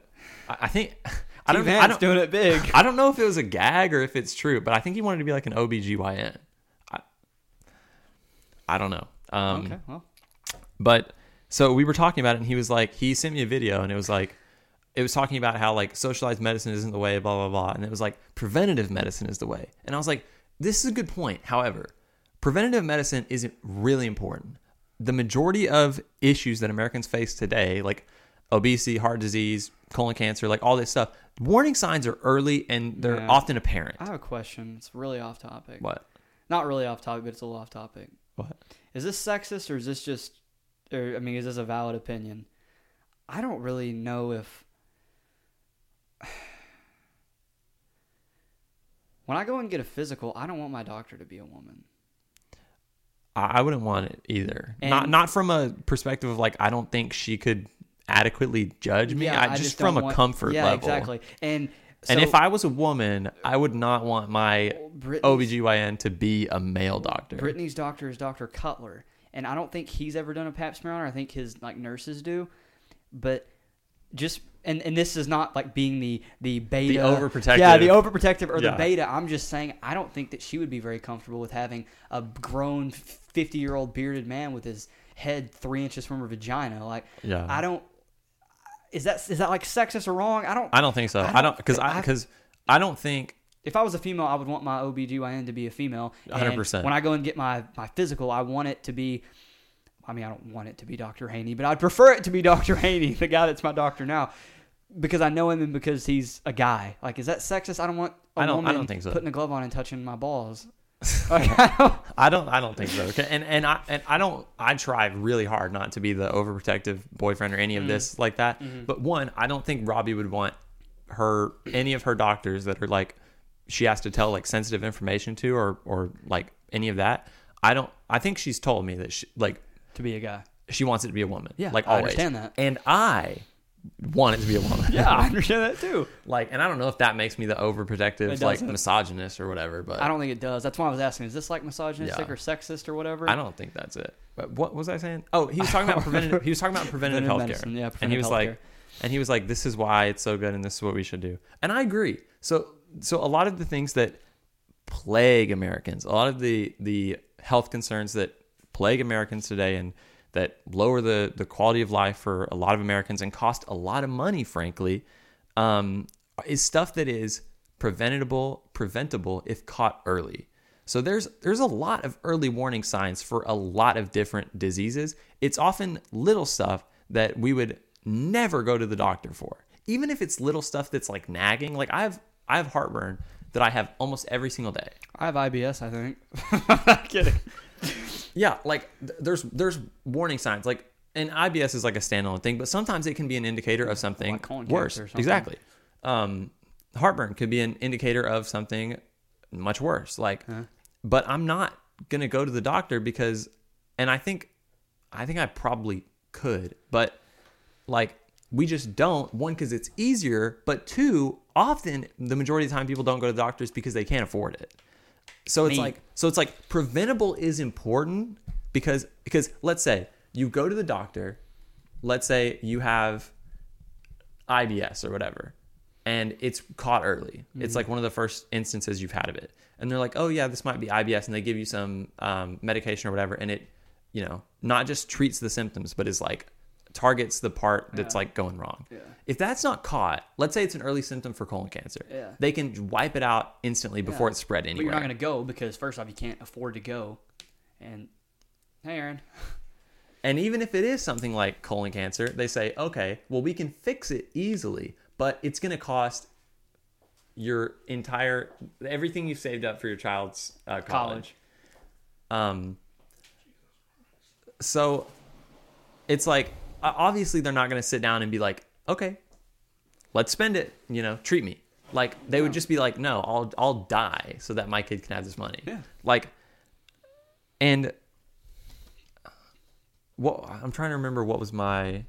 I I think I don't. Vance I don't. doing it big. I don't know if it was a gag or if it's true, but I think he wanted to be like an OBGYN. I, I don't know. Um, okay, well, But so we were talking about it, and he was like, he sent me a video, and it was like, it was talking about how like socialized medicine isn't the way, blah blah blah, and it was like preventative medicine is the way, and I was like, this is a good point. However, preventative medicine isn't really important. The majority of issues that Americans face today, like obesity, heart disease, colon cancer, like all this stuff, warning signs are early and they're Yeah. often apparent. I have a question. It's really off topic. What? Not really off topic, but it's a little off topic. What? Is this sexist or is this just, or I mean, is this a valid opinion? I don't really know if. When I go and get a physical, I don't want my doctor to be a woman. I I wouldn't want it either. not And- not from a perspective of like I don't think she could adequately judge me. I, just, from don't a want- comfort yeah, level. exactly. And and if I was a woman, I would not want my Brittany's- OBGYN to be a male doctor. Brittany's doctor is Dr. Cutler, and I don't think he's ever done a pap smear on her. I think his like nurses do, but just and and this is not like being the the beta, the overprotective. yeah, the overprotective or Yeah. the beta. I'm just saying I don't think that she would be very comfortable with having a grown fifty year old bearded man with his head three inches from her vagina. Like, Yeah. I don't. Is that is that like sexist or wrong? I don't. I don't think so. I I don't because I I- because I don't think if I was a female, I would want my OBGYN to be a female. 100%. When I go and get my, my physical, I want it to be, I mean, I don't want it to be Dr. Haney, but I'd prefer it to be Dr. Haney, the guy that's my doctor now, because I know him and because he's a guy. Like, is that sexist? I don't want a I don't- I woman don't think so. putting a glove on and touching my balls. Like, I don't, I don't I don't think so. Okay. And and I and I don't I try really hard not to be the overprotective boyfriend or any of this like that. Mm-hmm. But one, I don't think Robbie would want her any of her doctors that are like she has to tell like sensitive information to or or like any of that. I don't I think she's told me that she like to be a guy. she wants it to be a woman. Yeah, Like I always. understand that. And I want it to be a woman. Yeah, I understand that too. like and I don't know if that makes me the overprotective It like doesn't. misogynist or whatever, but I don't think it does. That's why I was asking, is this like misogynistic Yeah. or sexist or whatever? I don't think that's it. But what was I saying? Oh, he was talking about preventative. He was talking about preventative Preventative healthcare. medicine, yeah, and he preventative was like, and he was like, this is why it's so good, and this is what we should do. And I agree. So, so a lot of the things that plague Americans, a lot of the the health concerns that plague Americans today, and that lower the the quality of life for a lot of Americans and cost a lot of money, frankly, um, is stuff that is preventable preventable if caught early. So there's there's a lot of early warning signs for a lot of different diseases. It's often little stuff that we would never go to the doctor for. Even if it's little stuff that's like nagging, like I have I have heartburn that I have almost every single day. I have IBS, I think. I'm not kidding. Yeah, like th- there's there's warning signs. Like and IBS is like a standalone thing, but sometimes it can be an indicator of something Like worse. or something. Exactly. Um, heartburn could be an indicator of something much worse. Like, but I'm not gonna go to the doctor because, and I think, I think I probably could, but like we just don't. One, because it's easier, but two, often the majority of the time people don't go to the doctors because they can't afford it. So it's Me. like so it's like preventable is important because because let's say you go to the doctor, let's say you have IBS or whatever, and it's caught early. It's like one of the first instances you've had of it, and they're like, oh yeah, this might be IBS, and they give you some um, medication or whatever, and it, you know, not just treats the symptoms, but is like targets the part that's Yeah. like going wrong. Yeah. If that's not caught, let's say it's an early symptom for colon cancer, Yeah. they can wipe it out instantly before it's spread But anywhere. you're not going to go because, first off, you can't afford to go. And, hey, Aaron. And even if it is something like colon cancer, they say, okay, well, we can fix it easily, but it's going to cost your entire everything you've saved up for your child's uh, college. Um, so it's like obviously they're not going to sit down and be like, okay, let's spend it. You know, treat me. Like they would just be like, no, I'll I'll die so that my kid can have this money. Yeah. Like, and what I'm trying to remember what was my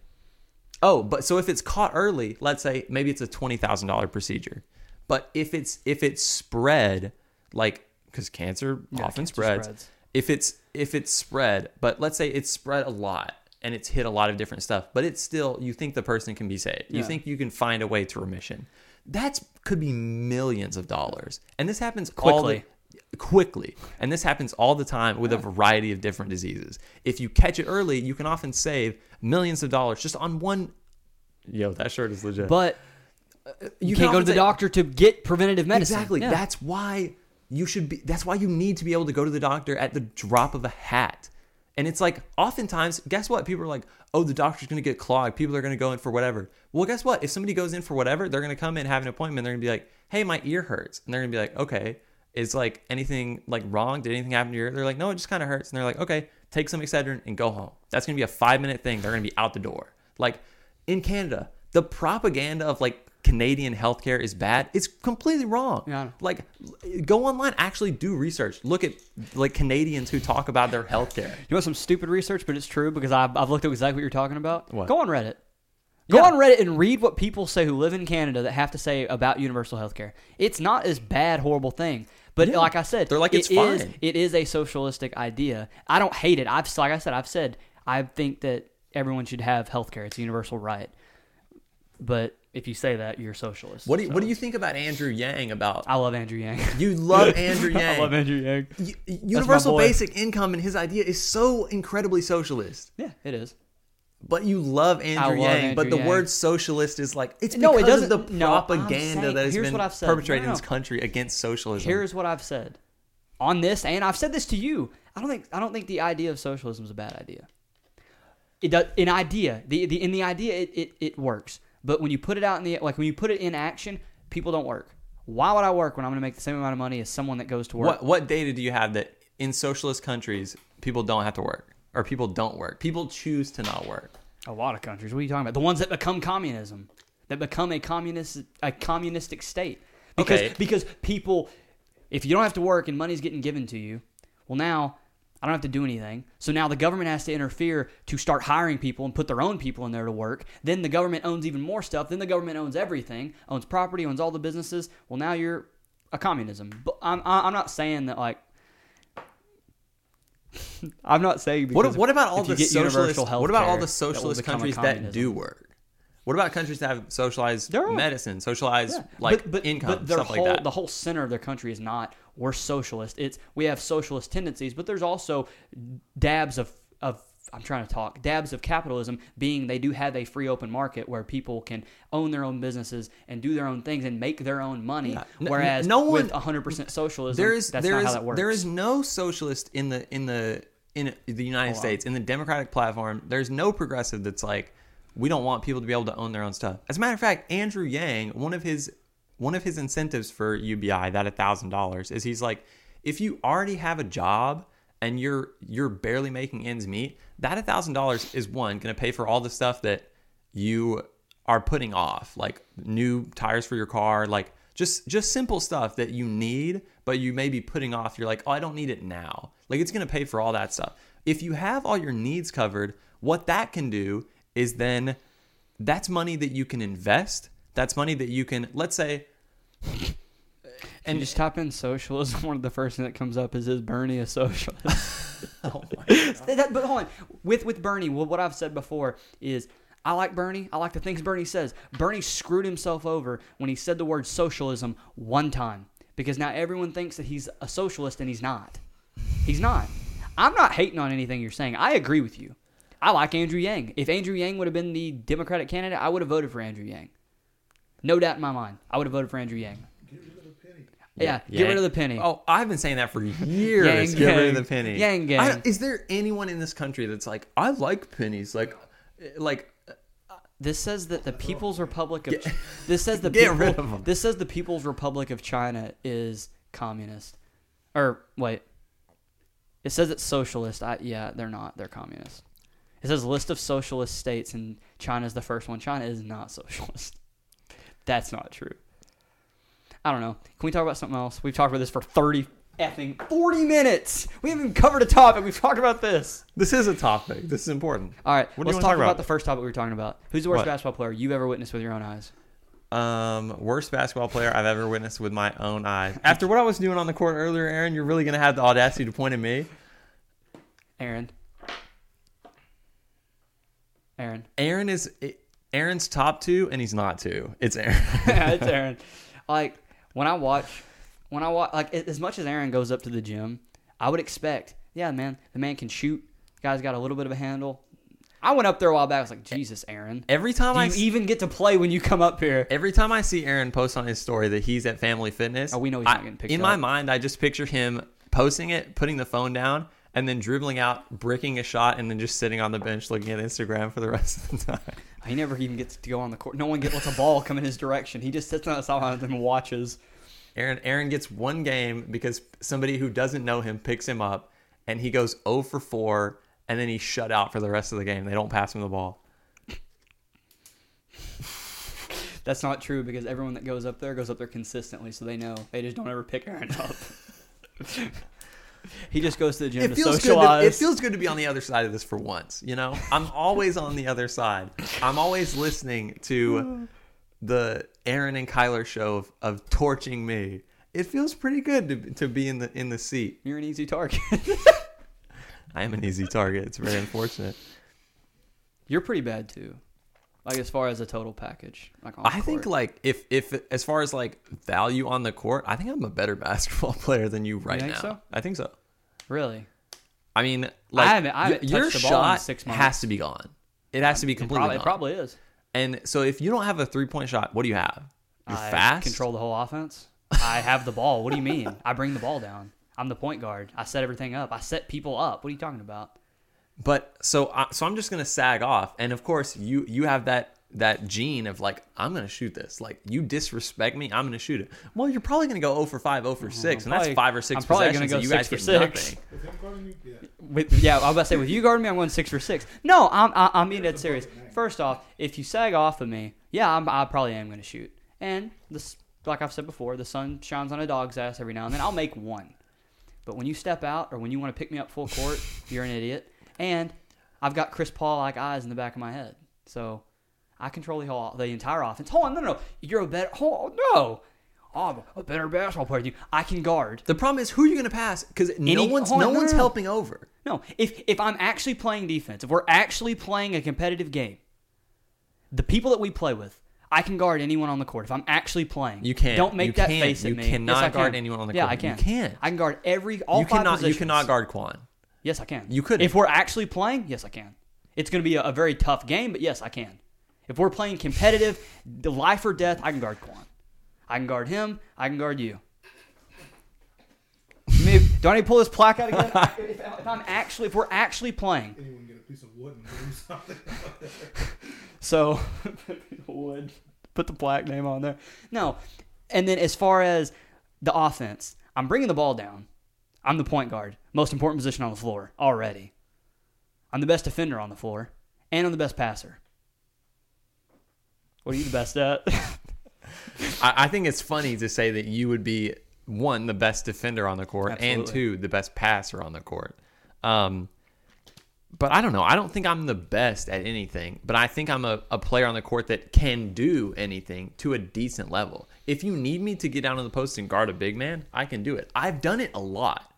Oh, but so if it's caught early, let's say maybe it's a twenty thousand dollar procedure. But if it's if it's spread, like because cancer Yeah, often cancer spreads, spreads. if it's if it's spread, but let's say it's spread a lot and it's hit a lot of different stuff, but it's still you think the person can be saved. You Yeah. think you can find a way to remission. That's could be millions of dollars. And this happens all the- Quickly. quickly. And this happens all the time with a variety of different diseases. If you catch it early, you can often save millions of dollars just on one. Yo, that shirt is legit. But uh, you, can can't go to the say- doctor to get preventative medicine. Exactly. Yeah. That's why you should be. That's why you need to be able to go to the doctor at the drop of a hat. And it's like, oftentimes, guess what? People are like, oh, the doctor's going to get clogged. People are going to go in for whatever. Well, guess what? If somebody goes in for whatever, they're going to come in, have an appointment. They're going to be like, hey, my ear hurts. And they're going to be like, okay, is like anything like wrong? Did anything happen to your ear? They're like, no, it just kind of hurts. And they're like, okay, take some Excedrin and go home. That's going to be a five minute thing. They're going to be out the door. Like in Canada, the propaganda of like Canadian healthcare is bad. It's completely wrong. Yeah, Like, go online, actually do research. Look at like Canadians who talk about their healthcare. You want some stupid research, but it's true because I've, I've looked at exactly what you're talking about. What? Go on Reddit. Go Yeah. on Reddit and read what people say who live in Canada that have to say about universal healthcare. It's not as bad, horrible thing. But Yeah. like I said, They're like, it it's is- it is a socialistic idea. I don't hate it. I've like I said, I've said I think that everyone should have healthcare. It's a universal right. But if you say that, you're a socialist. What do you, So- what do you think about Andrew Yang about? I love Andrew Yang. You love Andrew Yang. I love Andrew Yang. U- Universal basic income and his idea is so incredibly socialist. Yeah, it is. But you love Andrew love Yang. but the Yang. word socialist is like it's No, it doesn't- the no, propaganda saying- that has here's been what I've said. perpetrated No, no, in this country against socialism. Here's what I've said on this, and I've said this to you. I don't think I don't think the idea of socialism is a bad idea. It does an idea. The, the in the idea it, it, it works, but when you put it out in the like when you put it in action, people don't work. Why would I work when I'm going to make the same amount of money as someone that goes to work? what what data do you have that in socialist countries people don't have to work or people don't work? People choose to not work. A lot of countries. What are you talking about? The ones that become communism, that become a communist a communistic state. Because Okay. because people, if you don't have to work and money's getting given to you, well now I don't have to do anything. So now the government has to interfere to start hiring people and put their own people in there to work. Then the government owns even more stuff. Then the government owns everything, owns property, owns all the businesses. Well now you're a communism. But I'm I'm not saying that like. I'm not saying What, because what about all the get universal socialist? What about all the socialist countries that do work? What about countries that have socialized medicine, socialized Yeah. like but, but, income, but their stuff whole, like that? The whole center of their country is not we're socialist. It's we have socialist tendencies, but there's also dabs of of I'm trying to talk dabs of capitalism being they do have a free open market where people can own their own businesses and do their own things and make their own money. Yeah. Whereas no with one- 100% socialism, there is that's there not is how that works. there is no socialist in the in the in the United on. States in the Democratic platform. There's no progressive that's like we don't want people to be able to own their own stuff. As a matter of fact, Andrew Yang, one of his one of his incentives for UBI, that thousand dollars, is he's like, if you already have a job and you're you're barely making ends meet, that thousand dollars is one going to pay for all the stuff that you are putting off, like new tires for your car, like just just simple stuff that you need, but you may be putting off. You're like, oh, I don't need it now. Like it's going to pay for all that stuff. If you have all your needs covered, what that can do is then that's money that you can invest. That's money that you can, let's say, and you just type in socialism. One of the first thing that comes up is is Bernie a socialist? oh That- but hold on, with with Bernie, well, what I've said before is I like Bernie. I like the things Bernie says. Bernie screwed himself over when he said the word socialism one time because now everyone thinks that he's a socialist and he's not. He's not. I'm not hating on anything you're saying. I agree with you. I like Andrew Yang. If Andrew Yang would have been the Democratic candidate, I would have voted for Andrew Yang. No doubt in my mind. I would have voted for Andrew Yang. Yeah, get rid of the penny. Oh, I've been saying that for years. Yang get rid of the penny. Yang gang. I is there anyone in this country that's like, I like pennies? Like, uh, like uh, This says that the People's Republic of this says the Get people, rid of 'em. this says the People's Republic of China is communist. Or wait, it says it's socialist. I, yeah, they're not. They're communist. It says list of socialist states, and China's the first one. China is not socialist. That's not true. I don't know. Can we talk about something else? We've talked about this for thirty effing forty minutes. We haven't even covered a topic. We've talked about this. this is a topic. This is important. All right, What let's talk talk about? about? the first topic we were talking about. Who's the worst What? basketball player you've ever witnessed with your own eyes? Um, worst basketball player I've ever witnessed with my own eyes. After what I was doing on the court earlier, Aaron, you're really gonna have the audacity to point at me. Aaron. Aaron. Aaron is Aaron's top two, and he's not two. It's Aaron. yeah, it's Aaron. Like when I watch, when I watch, like as much as Aaron goes up to the gym, I would expect, yeah, man, the man can shoot. Guy's got a little bit of a handle. I went up there a while back. I was like, Jesus, Aaron. Every time I see, even get to play when you come up here? every time I see Aaron post on his story that he's at Family Fitness, Oh, we know he's I- not getting picked in my mind, I just picture him posting it, putting the phone down, and then dribbling out, bricking a shot, and then just sitting on the bench looking at Instagram for the rest of the time. He never even gets to go on the court. No one gets lets a ball come in his direction. He just sits on the sideline and watches. Aaron Aaron gets one game because somebody who doesn't know him picks him up, and he goes 0 for 4, and then he's shut out for the rest of the game. They don't pass him the ball. That's not true because everyone that goes up there goes up there consistently, so they know. They just don't ever pick Aaron up. he just goes to the gym It to feels good. socialize. To, it feels good to be on the other side of this for once. You know, I'm always on the other side. I'm always listening to the Aaron and Kyler show of, of torching me. It feels pretty good to, to be in the in the seat. You're an easy target. I am an easy target. It's very unfortunate. You're pretty bad too. Like as far as a total package. Like I the think like if if as far as like value on the court, I think I'm a better basketball player than you right think now. so? I think so. really. I mean, like haven't- I haven't your the ball in shot six months. has to be gone. It has to be It completely probably, it probably is. And so if you don't have a three point shot, what do you have? You're I fast. Control the whole offense. I have the ball. What do you mean? I bring the ball down. I'm the point guard. I set everything up. I set people up. What are you talking about? But so I so I'm just gonna sag off, and of course you you have that that gene of like I'm gonna shoot this. Like you disrespect me, I'm gonna shoot it. Well, you're probably gonna go 0 for 5, 0 for mm, 6, and that's five or 6 I'm probably gonna possessions go that you guys six get for nothing. six. If I'm guarding you, yeah. With, yeah, I was about to say, with you guarding me, I'm going six for six. No, I'm, I, I'm being dead serious. First off, if you sag off of me, yeah, I'm, I probably am going to shoot. And this, like I've said before, the sun shines on a dog's ass every now and then. I'll make one. But when you step out or when you want to pick me up full court, you're an idiot. And I've got Chris Paul like eyes in the back of my head. So I control the whole the entire offense. Hold on, no, no, no. You're a better. Hold on, no. I'm a better basketball player than you. I can guard. The problem is who are you gonna pass? Because no Any- one's no on, no, one's no, no. helping over. No, if if I'm actually playing defense, if we're actually playing a competitive game, the people that we play with, I can guard anyone on the court. If I'm actually playing, You can't. Don't make You that can't. face at You me. cannot Yes, guard can. anyone on the yeah, court. I can. You can't. I can guard every all you five cannot you cannot guard Quan. Yes, I can. You couldn't. If we're actually playing, yes, I can. It's going to be a, a very tough game, but yes, I can. If we're playing competitive, the life or death, I can guard Quan. I can guard him. I can guard you. Maybe, do I need to pull this plaque out again? if, if I'm actually, if we're actually playing, Anyone get a piece of wood and do something? So would put the plaque name on there. No, and then as far as the offense, I'm bringing the ball down. I'm the point guard, most important position on the floor already. I'm the best defender on the floor, and I'm the best passer. What are you the best at? I, I think it's funny to say that you would be one the best defender on the court and two the best passer on the court. Um, but I don't know. I don't think I'm the best at anything, but I think I'm a, a player on the court that can do anything to a decent level. If you need me to get down to the post and guard a big man, I can do it. I've done it a lot.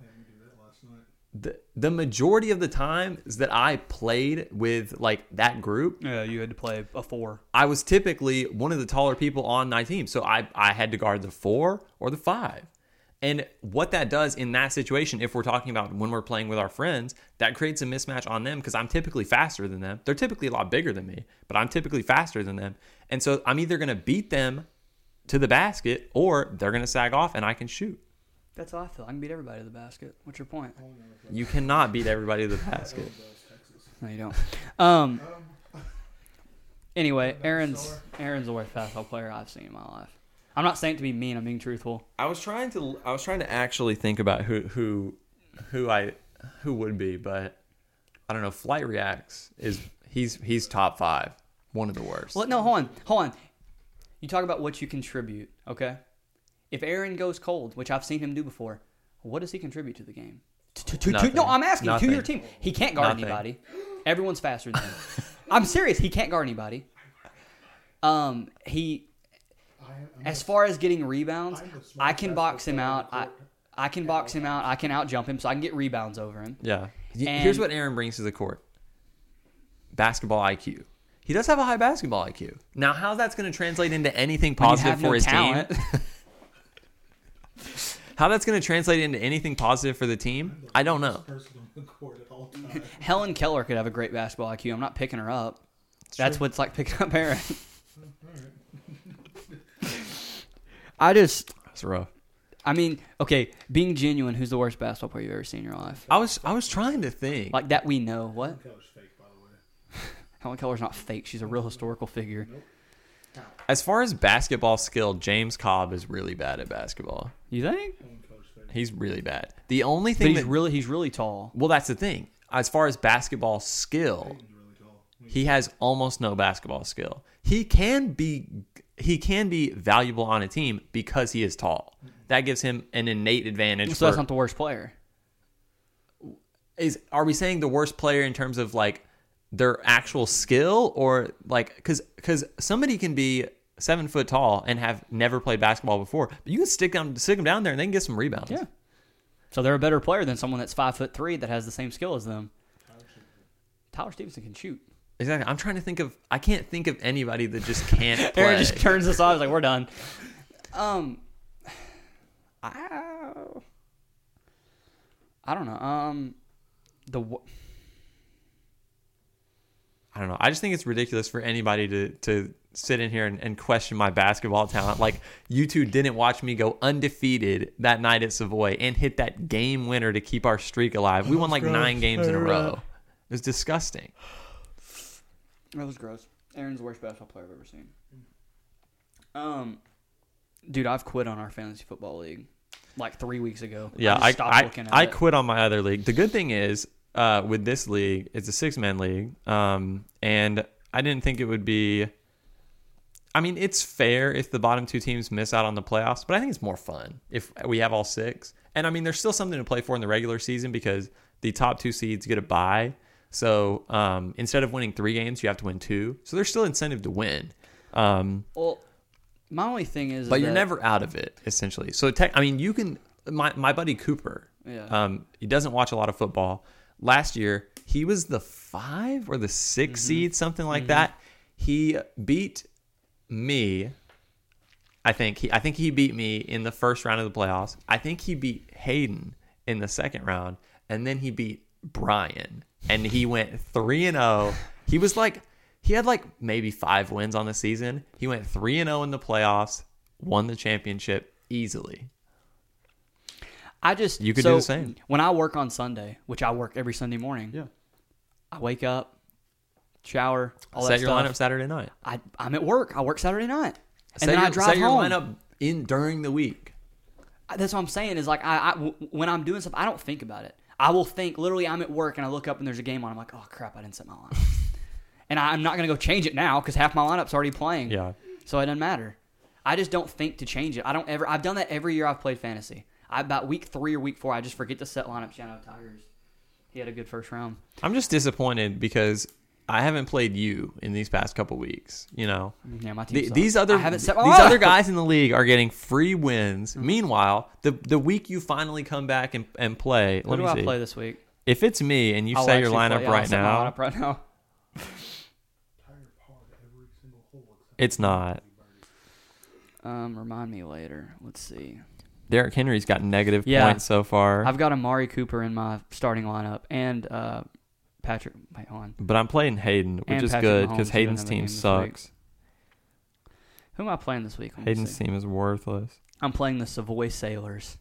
The, the majority of the times that I played with like that group, yeah, you had to play a four. I was typically one of the taller people on my team. So I, I had to guard the four or the five. And what that does in that situation, if we're talking about when we're playing with our friends, that creates a mismatch on them because I'm typically faster than them. They're typically a lot bigger than me, but I'm typically faster than them. And so I'm either going to beat them to the basket or they're going to sag off and I can shoot. That's how I feel. I can beat everybody to the basket. What's your point? You cannot beat everybody to the basket. No, you don't. Um. Anyway, Aaron's Aaron's the worst basketball player I've seen in my life. I'm not saying it to be mean. I'm being truthful. I was trying to I was trying to actually think about who who who I who would be, but I don't know. Flight Reacts is he's he's top five, one of the worst. Well, no, hold on, hold on. You talk about what you contribute, okay? If Aaron goes cold, which I've seen him do before, what does he contribute to the game? To, to, to, no, I'm asking to your team. He can't guard Nothing. anybody. Everyone's faster than him. I'm serious. He can't guard anybody. Um, he I as far as getting rebounds, I'm the smartest I can box him out. I, player on the court. I can box him out. I can out jump him, so I can get rebounds over him. Yeah. And- Here's what Aaron brings to the court: basketball IQ. He does have a high basketball IQ. Now, how that's going to translate into anything When you positive have for no his talent. team? How that's going to translate into anything positive for the team? I don't know. person on the court at all times. Helen Keller could have a great basketball IQ. I'm not picking her up. That's what's like picking up Aaron. I just, That's rough. I mean, okay, being genuine, who's the worst basketball player you've ever seen in your life? I was I was trying to think. Like that we know. What? Keller's fake, by the way. Helen Keller's not fake. She's a real historical figure. As far as basketball skill, James Cobb is really bad at basketball. You think? Helen Keller's fake. He's really bad. The only But thing he's that really, he's really tall. well, that's the thing. As far as basketball skill, he has almost no basketball skill. He can be he can be valuable on a team because he is tall. That gives him an innate advantage. So that's not the worst player. is are we saying the worst player in terms of like their actual skill or like because because somebody can be seven foot tall and have never played basketball before, but you can stick them stick them down there and they can get some rebounds. Yeah. So they're a better player than someone that's five foot three that has the same skill as them. Tyler Stevenson can shoot. exactly. I'm trying to think of I can't think of anybody that just can't play. Aaron just turns us off. He's like, we're done. Um, I, I don't know. Um, the I don't know. I just think it's ridiculous for anybody to to sit in here and, and question my basketball talent. Like you two didn't watch me go undefeated that night at Savoy and hit that game winner to keep our streak alive. We won like nine games in a row. It was disgusting. that was gross. Aaron's the worst basketball player I've ever seen. Um, dude, I've quit on our fantasy football league like three weeks ago. Yeah, just I stopped I, looking at I it. quit on my other league. The good thing is, uh, with this league, it's a six man league, um, and I didn't think it would be. I mean, it's fair if the bottom two teams miss out on the playoffs, but I think it's more fun if we have all six. And I mean, there's still something to play for in the regular season because the top two seeds get a bye. So um, instead of winning three games, you have to win two. So there's still incentive to win. Um, Well, my only thing is, but you're never out of it essentially. So tech, I mean, you can. My my buddy Cooper, Yeah. um, he doesn't watch a lot of football. Last year, he was the five or the 6 Mm-hmm. seed, something like that. He beat me. I think he I think he beat me in the first round of the playoffs. I think he beat Hayden in the second round, and then he beat Brian, and he went three and zero. He was like he had like maybe five wins on the season. He went three and zero in the playoffs, won the championship easily. I just You could so do the same. when I work on Sunday, which I work every Sunday morning. Yeah. I wake up, shower, all Set that your stuff. lineup Saturday night. I I'm at work. I work Saturday night, and set then your, I drive set your home. lineup in during the week. That's what I'm saying. Is like I, I w- when I'm doing stuff, I don't think about it. I will think literally. I'm at work and I look up and there's a game on. I'm like, oh crap, I didn't set my lineup, and I, I'm not gonna go change it now because half my lineup's already playing. Yeah. So it doesn't matter. I just don't think to change it. I don't ever. I've done that every year I've played fantasy. I about week three or week four, I just forget to set lineups. You know, Tigers. He had a good first round. I'm just disappointed because I haven't played you in these past couple weeks. You know, Yeah, my team. The- these other I haven't set my these other guys in the league are getting free wins. Mm-hmm. Meanwhile, the the week you finally come back and, and play, Who let do me I see. play this week? If it's me and you I'll say your lineup play- yeah, right now, lineup right now. Tire par every single hole. except it's not. Um, remind me later. Let's see. Derrick Henry's got negative Yeah. points so far, I've got Amari Cooper in my starting lineup and uh, Patrick. Wait, hold on. but I'm playing Hayden, which And is Patrick good Mahomes, because doesn't Hayden's have a team game this week. sucks. Who am I playing this week? Let me Hayden's see. team is worthless. I'm playing the Savoy Sailors.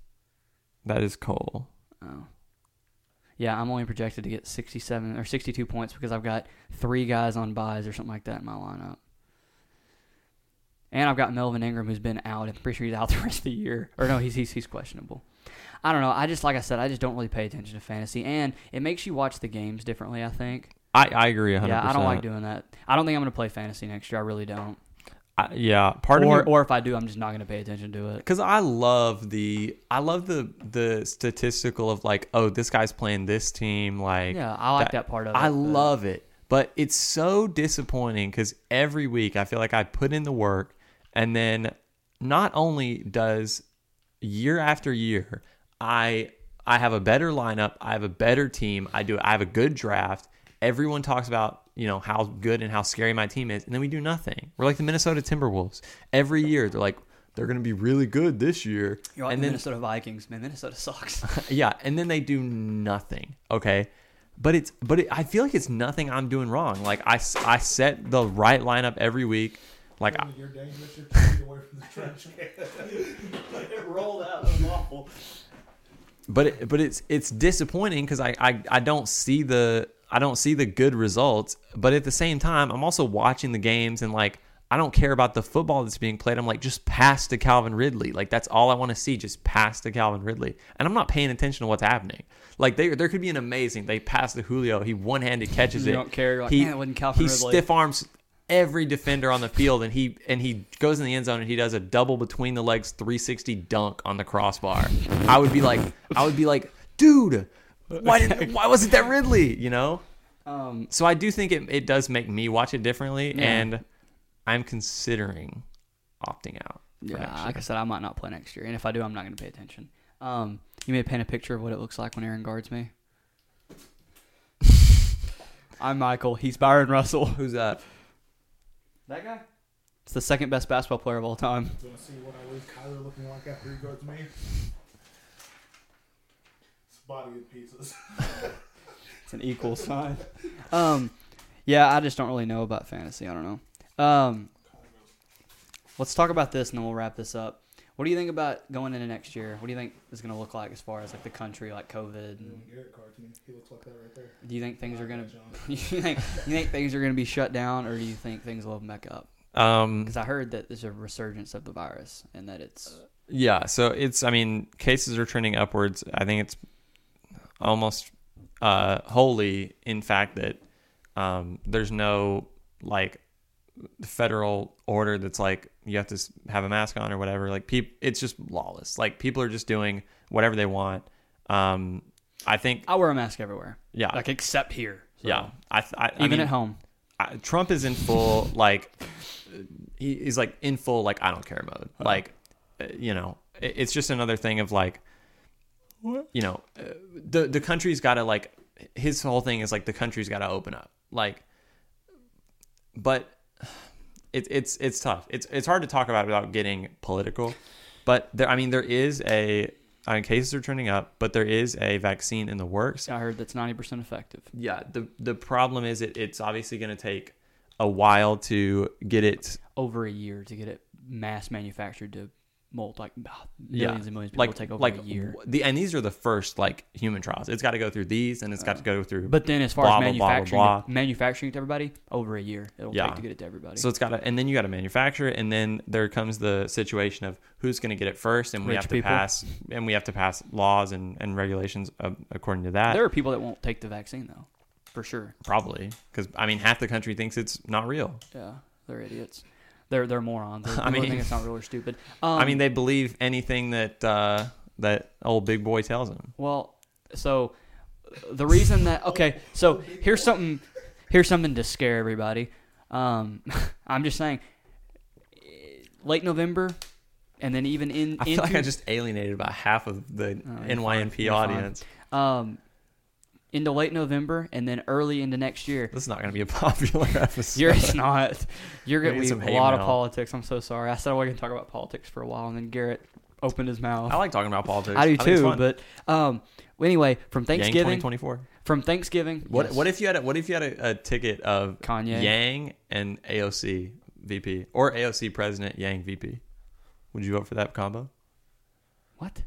That is Cole. Oh. Yeah, I'm only projected to get 67 or 62 points because I've got three guys on byes or something like that in my lineup. And I've got Melvin Ingram who's been out. I'm pretty sure he's out the rest of the year. Or no, he's he's, he's questionable. I don't know. I just like I said, I just don't really pay attention to fantasy, and it makes you watch the games differently. I think. I, I agree 100%. Yeah, I don't like doing that. I don't think I'm going to play fantasy next year. I really don't. I, yeah, part or of me or if I do, I'm just not going to pay attention to it. because I love the I love the the statistical of like oh this guy's playing this team like Yeah, I like that, part of it. I but- love it but it's so disappointing because every week I feel like I put in the work and then not only does year after year I I have a better lineup I have a better team I do I have a good draft everyone talks about you know how good and how scary my team is and then we do nothing we're like the Minnesota Timberwolves every year they're like they're going to be really good this year You're like and the then Minnesota Vikings, man. Minnesota sucks. yeah, and then they do nothing. Okay, but it's but it, I feel like it's nothing I'm doing wrong. Like I, I set the right lineup every week. Like I, You're dangerous. You're feet away from the trash can. it rolled out. It was awful. But it, but it's it's disappointing because I, I I don't see the I don't see the good results. But at the same time, I'm also watching the games and like I don't care about the football that's being played. I'm like just pass to Calvin Ridley. Like that's all I want to see. Just pass to Calvin Ridley, and I'm not paying attention to what's happening. Like they, there could be an amazing. They pass to Julio. He one handed catches You it. don't care. Like, he "Man, it Calvin he Ridley." stiff arms every defender on the field, and he and he goes in the end zone and he does a double between the legs 360 dunk on the crossbar. I would be like, I would be like, dude, why didn't why wasn't that Ridley? You know. Um, So I do think it, it does make me watch it differently, Yeah. and I'm considering opting out. yeah, like I said, I might not play next year, and if I do, I'm not going to pay attention. Um, you may paint a picture of what it looks like when Aaron guards me. I'm Michael. He's Bryon Russell. Who's that? That guy. It's the second best basketball player of all time. Do you want to see what I leave Kyler looking like after he guards me? It's body in pieces. It's an equal sign. Um, yeah, I just don't really know about fantasy. I don't know. Um, let's talk about this, and then we'll wrap this up. What do you think about going into next year? What do you think is going to look like as far as like the country, like COVID? And Garrett guards me, he looks like that right there. do you think things are going to John. you think you think things are going to be shut down, or do you think things will open back up? Um, Because I heard that there's a resurgence of the virus, and that it's Yeah, so it's I mean cases are trending upwards. I think it's almost uh, wholly in fact that um, there's no like federal order that's like you have to have a mask on or whatever. Like peop, it's just lawless. Like people are just doing whatever they want. Um, I think I wear a mask everywhere, yeah, like except here. So, yeah. I, th- I even mean, at home. I, Trump is in full like he, he's like in full like I don't care mode. Like uh, you know, it, it's just another thing of like you know, uh, the the country's got to like his whole thing is like the country's got to open up. Like but it's it's it's tough. It's it's hard to talk about without getting political. But there I mean there is a uh, cases are trending up, but there is a vaccine in the works. I heard that's ninety percent effective. Yeah, the the problem is it, it's obviously going to take a while to get it Over a year to get it mass manufactured to mold like millions Yeah. and millions of people like take over like a year. the and these are the first like human trials. It's got to go through these, and it's got to go through. But then, as far blah, as blah, blah, blah, manufacturing, blah. manufacturing it to everybody, over a year it'll Yeah. take to get it to everybody. So it's got to, and then you got to manufacture it, and then there comes the situation of who's going to get it first, and we Rich have to people. pass, and we have to pass laws and, and regulations uh, according to that. there are people that won't take the vaccine though, for sure. Probably because I mean half the country thinks it's not real. Yeah, they're idiots. They're they're morons. They're, I mean- think it's not real or stupid. Um, I mean they believe anything that uh, that old big boy tells them. Well, so the reason that okay, so here's something here's something to scare everybody. Um, I'm just saying, late November, and then even in I feel into, like I just alienated about half of the Oh. NYNP fine. audience. um into late November, and then early into next year. This is not going to be a popular episode. You're it's not. You're gonna need be a lot of politics. I'm so sorry. I said I wasn't gonna talk about politics for a while, and then Garrett opened his mouth. I like talking about politics. I do think too. But um, anyway, from Yang Thanksgiving, 2024. from Thanksgiving, What yes. what if you had a, what if you had a, a ticket of Kanye? Yang and AOC VP or AOC president Yang VP? Would you vote for that combo? What?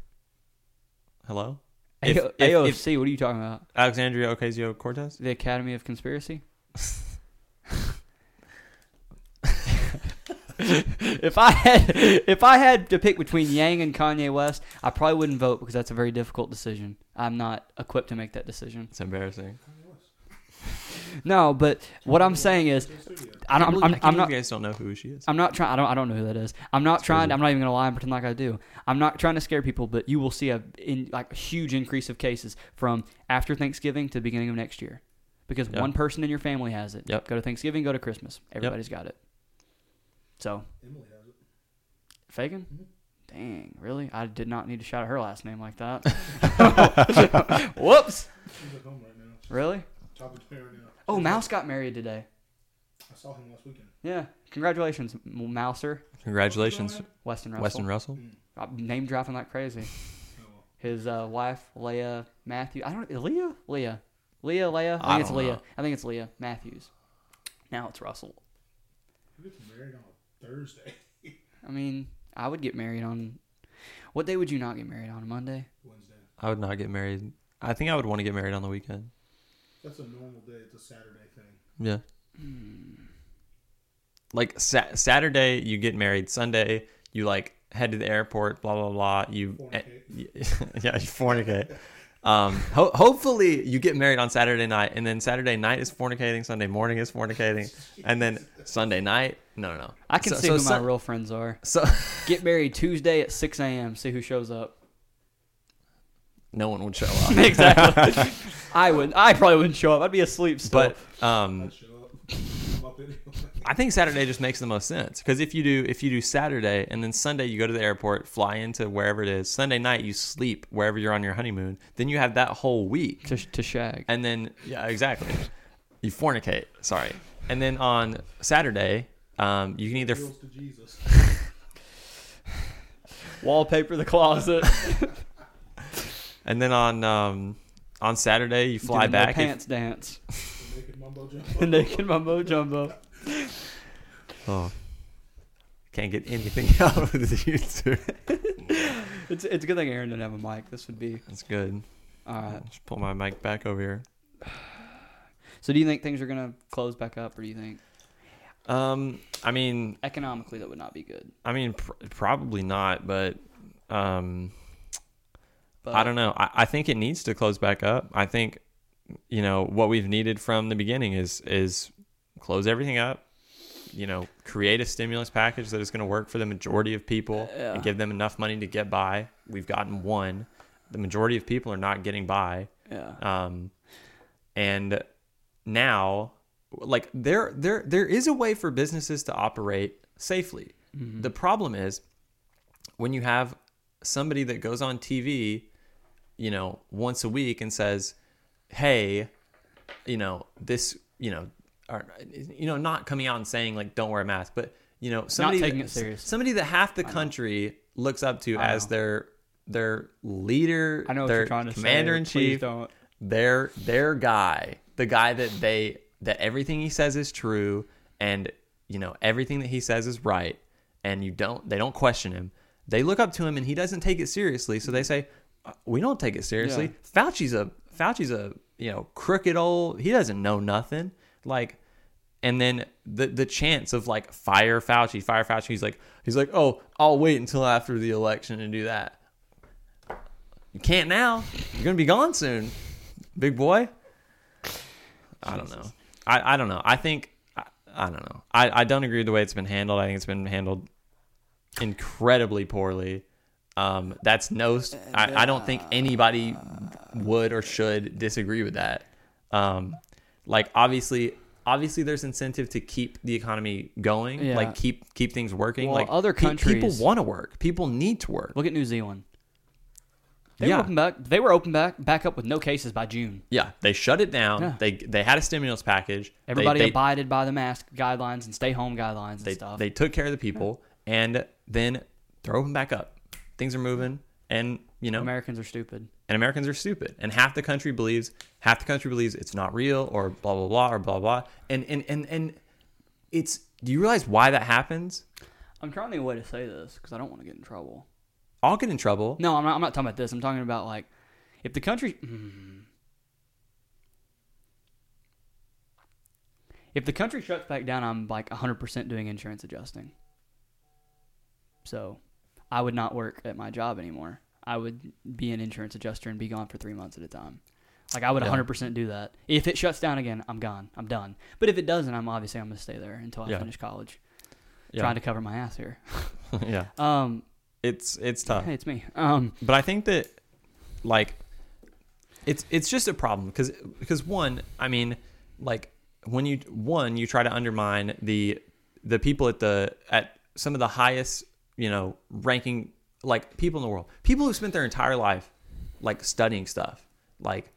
Hello, A- If- if- AOC? what are you talking about? Alexandria Ocasio Cortez. The Academy of Conspiracy? if I had if I had to pick between Yang and Kanye West, I probably wouldn't vote because that's a very difficult decision. I'm not equipped to make that decision. It's embarrassing. No, but what I'm saying is, I don't, I'm, I I'm, can't I'm not. You guys don't know who she is. I'm not trying. I don't. I don't know who that is. I'm not It's trying. crazy. I'm not even gonna lie and pretend like I do. I'm not trying to scare people, but you will see a in like a huge increase of cases from after Thanksgiving to the beginning of next year, because Yeah. one person in your family has it. Yep. Go to Thanksgiving. Go to Christmas. Everybody's got it. So Emily has it. Fagan. Mhm. Dang, really? I did not need to shout out her last name like that. Whoops. She's at home right now. Really? Talking to me right now. Oh, Mouse got married today. I saw him last weekend. Yeah. Congratulations, M- Mouser. Congratulations, Weston Russell. Weston Russell. Mm. Uh, name dropping like crazy. His uh, wife, Leah Matthew. I don't Leah? Leah. Leah, Leah. I I think it's don't Leah. know. I think it's Leah Matthews. Now it's Russell. Who gets married on a Thursday? I mean, I would get married on. What day would you not get married on? A Monday? Wednesday. I would not get married. I think I would want to get married on the weekend. That's a normal day. It's a Saturday thing. Yeah. Like sa- Saturday, you get married. Sunday, you like head to the airport. Blah blah blah. You Fornicate. yeah, you fornicate. Um, ho- hopefully, you get married on Saturday night, and then Saturday night is fornicating. Sunday morning is fornicating, and then Sunday night. No, no, no. I can So- see so who Sun- my real friends are. So Get married Tuesday at 6 a.m. See who shows up. no one would show up. exactly. I would. I probably wouldn't show up. I'd be asleep still. But um, I'd show up. I'm up anyway. I think Saturday just makes the most sense because if you do if you do Saturday and then Sunday you go to the airport, fly into wherever it is. Sunday night you sleep wherever you're on your honeymoon. Then you have that whole week, to, to shag. and then yeah, exactly. You fornicate. Sorry, and then on Saturday, um, you can either Heels to Jesus. Wallpaper the closet. and then on um, on Saturday you fly Doing the back. if- pants dance. The naked mumbo jumbo. Naked mumbo jumbo. oh, can't get anything out of you two. It's it's a good thing Aaron didn't have a mic. This would be That's good. all right. Just pull my mic back over here. So do you think things are gonna close back up, or do you think Um, I mean, economically that would not be good? I mean, pr- probably not, but um, But I don't know. I, I think it needs to close back up. I think, you know, what we've needed from the beginning is is close everything up. You know, create a stimulus package that is going to work for the majority of people Yeah. and give them enough money to get by. We've gotten one. The majority of people are not getting by. Yeah. Um, and now, like there, there, there is a way for businesses to operate safely. Mm-hmm. The problem is when you have somebody that goes on TV, you know, once a week and says, "Hey, you know, this, you know, or you know, not coming out and saying like, don't wear a mask, but you know, somebody taking that, it serious. somebody that half the country looks up to I as know. their their leader, I know their you're trying to commander in chief, don't. their their guy, the guy that they that everything he says is true and you know everything that he says is right and you don't they don't question him. They look up to him and he doesn't take it seriously, so they say "Uh, we don't take it seriously. Fauci's a Fauci's a, you know, crooked old, he doesn't know nothing. Like and then the the chance of like fire Fauci, fire Fauci, he's like he's like, "Oh, I'll wait until after the election to do that." You can't now. You're gonna be gone soon, big boy. I don't know. I, I don't know. I think I, I don't know. I, I don't agree with the way it's been handled. I think it's been handled incredibly poorly. Um, that's no. I, I don't think anybody would or should disagree with that. Um, like obviously, obviously, there's incentive to keep the economy going. Yeah. Like keep keep things working. Well, like other pe- people want to work. People need to work. Look at New Zealand. They Yeah. were open back. They were open back back up with no cases by June. Yeah, they shut it down. Yeah. They they had a stimulus package. Everybody they, abided by the mask guidelines and stay home guidelines and they, stuff. they took care of the people and then throw them back up things are moving and you know Americans are stupid. and americans are stupid and half the country believes half the country believes it's not real or blah blah blah or blah blah and and and, and it's do you realize why that happens I'm trying to think of a way to say this because I don't want to get in trouble. i'll get in trouble No, I'm not, I'm not talking about this. I'm talking about like if the country. Hmm. If the country shuts back down, I'm like 100% doing insurance adjusting. So I would not work at my job anymore. I would be an insurance adjuster and be gone for three months at a time. Like I would Yeah. 100% do that. If it shuts down again, I'm gone. I'm done. But if it doesn't, I'm obviously I'm gonna stay there until I Yeah. finish college. yeah Trying to cover my ass here. yeah Um, it's it's tough hey, it's me. Um, but i think that like it's it's just a problem because because one i mean like when you one you try to undermine the the people at the at some of the highest you know ranking like people in the world. People who spent their entire life like studying stuff. Like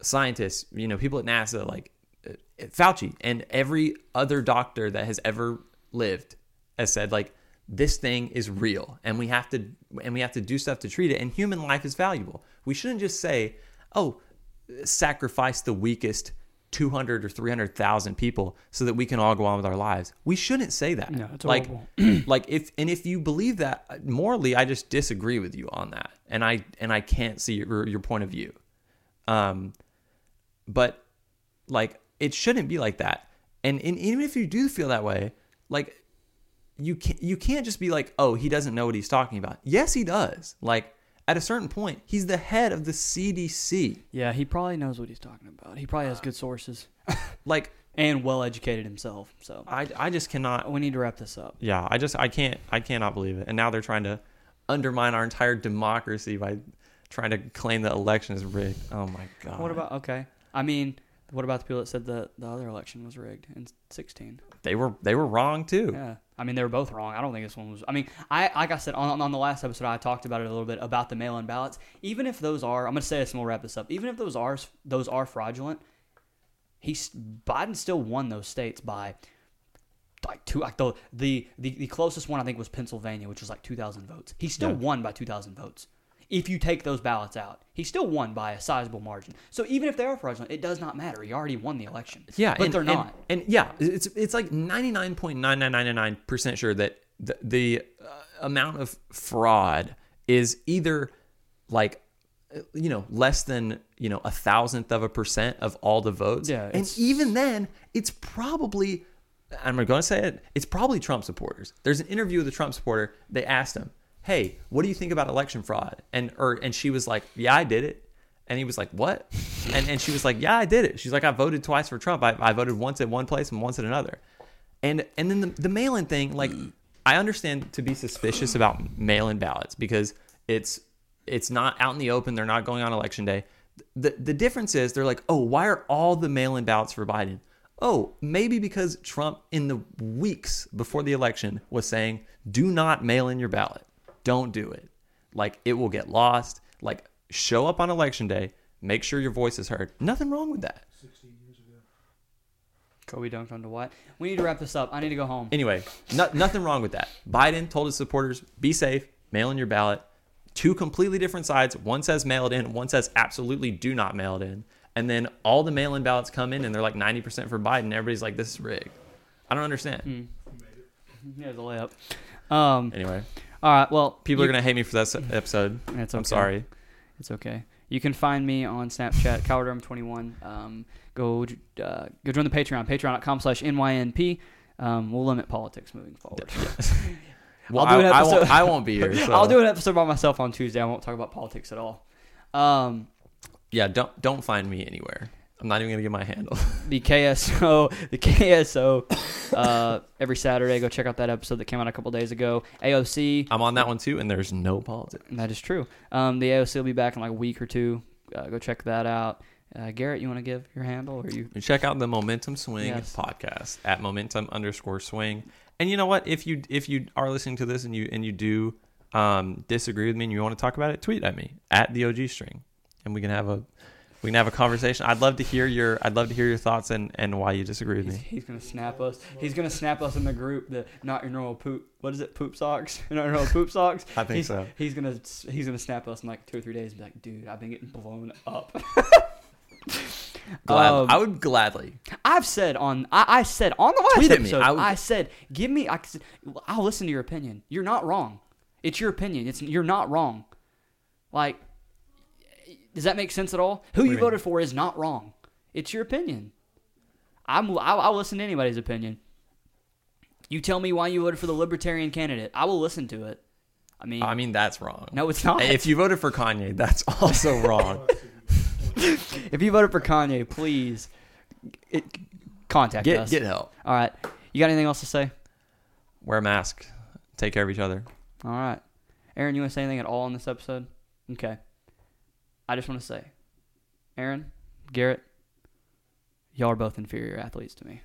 scientists you know people at nasa like uh, fauci and every other doctor that has ever lived has said like this thing is real and we have to and we have to do stuff to treat it and human life is valuable. We shouldn't just say oh sacrifice the weakest 200 or 300,000 people so that we can all go on with our lives. We shouldn't say that. No, it's like horrible. like if and if you believe that morally I just disagree with you on that. And I and I can't see your your point of view. Um but like it shouldn't be like that. And, and even if you do feel that way, like you can't you can't just be like, oh, he doesn't know what he's talking about. Yes, he does. Like at a certain point, he's the head of the CDC. yeah, he probably knows what he's talking about. He probably has good sources Like and well educated himself. So I I just cannot. we need to wrap this up. Yeah, I just I can't I cannot believe it. And now they're trying to undermine our entire democracy by trying to claim that election is rigged. Oh my god. What about okay? I mean, what about the people that said the the other election was rigged in 16? they were they were wrong too. Yeah, I mean they were both wrong. I don't think this one was. I mean, I like I said on on the last episode, I talked about it a little bit about the mail-in ballots. Even if those are, I'm gonna say this and we'll wrap this up. Even if those are those are fraudulent, he's Biden still won those states by like two. Like the the the, the closest one I think was Pennsylvania, which was like 2,000 votes. He still Yeah. won by 2,000 votes. If you take those ballots out, he still won by a sizable margin. So even if they are fraudulent, it does not matter. He already won the election. Yeah, but and, they're not. And, yeah, it's it's like ninety nine point nine nine nine nine percent sure that the, the uh, amount of fraud is either like uh, you know less than you know a thousandth of a percent of all the votes. Yeah, and even then, it's probably I'm going to say it. It's probably Trump supporters. There's an interview with a Trump supporter. They asked him, "Hey, what do you think about election fraud?" And or and she was like, "Yeah, I did it." And he was like, "What?" And and she was like, "Yeah, I did it." She's like, "I voted twice for Trump. I, I voted once at one place and once at another." And and then the, the mail-in thing, like, I understand to be suspicious about mail-in ballots because it's it's not out in the open. They're not going on election day. The the difference is they're like, oh, why are all the mail-in ballots for Biden? Oh, maybe because Trump in the weeks before the election was saying, do not mail in your ballot. Don't do it. Like it will get lost. Like show up on election day, make sure your voice is heard. Nothing wrong with that. 16 years ago. Kobe dunked on Dwight. We need to wrap this up. I need to go home. Anyway, no, nothing wrong with that. Biden told his supporters, be safe, mail in your ballot. two completely different sides. One says mailed in, one says absolutely do not mail it in. And then all the mail in ballots come in and they're like 90% for Biden. Everybody's like, this is rigged. I don't understand. Mm. Yeah, the layup. Um, Anyway, all right. Well, people you- are going to hate me for this episode. It's I'm sorry. It's okay. You can find me on Snapchat, Cowardrum21. Um, go uh, go join the Patreon, patreon.com slash NYNP. Um, we'll limit politics moving forward. Well, I'll do an I, I won't, episode- I won't be here. So. I'll do an episode by myself on Tuesday. I won't talk about politics at all. Um, Yeah, don't don't find me anywhere. I'm not even gonna give my handle. the KSO, the KSO, uh, every Saturday. Go check out that episode that came out a couple days ago. AOC, I'm on that one too, and there's no politics. that is true. Um, the AOC will be back in like a week or two. Uh, go check that out. Uh, Garrett, you want to give your handle or you? Check out the Momentum Swing Yes. podcast at momentum underscore swing. And you know what? If you if you are listening to this and you and you do um, disagree with me and you want to talk about it, tweet at me at the OG string, and we can have a we can have a conversation. I'd love to hear your I'd love to hear your thoughts and, and why you disagree with He's, me. he's gonna snap us. He's gonna snap us in the group. The not your normal poop. What is it? Poop socks. Not your normal poop socks. I think he's, so. He's gonna he's gonna snap us in like two or three days and be like, dude, I've been getting blown up. Glad, Um, I would gladly. I've said on I, I said on the last Tweet me. episode. I I, said, give me. I, I'll listen to your opinion. You're not wrong. It's your opinion. It's you're not wrong. Like, does that make sense at all? Who you voted for is not wrong. It's your opinion. I'm. I'll, I'll listen to anybody's opinion. You tell me why you voted for the libertarian candidate. I will listen to it. I mean, I mean that's wrong. no, it's not. If you voted for Kanye, that's also wrong. if you voted for Kanye, please it, contact get us. get help. All right. You got anything else to say? Wear a mask. Take care of each other. All right. Aaron, you want to say anything at all in this episode? Okay. I just want to say, Aaron, Garrett, y'all are both inferior athletes to me.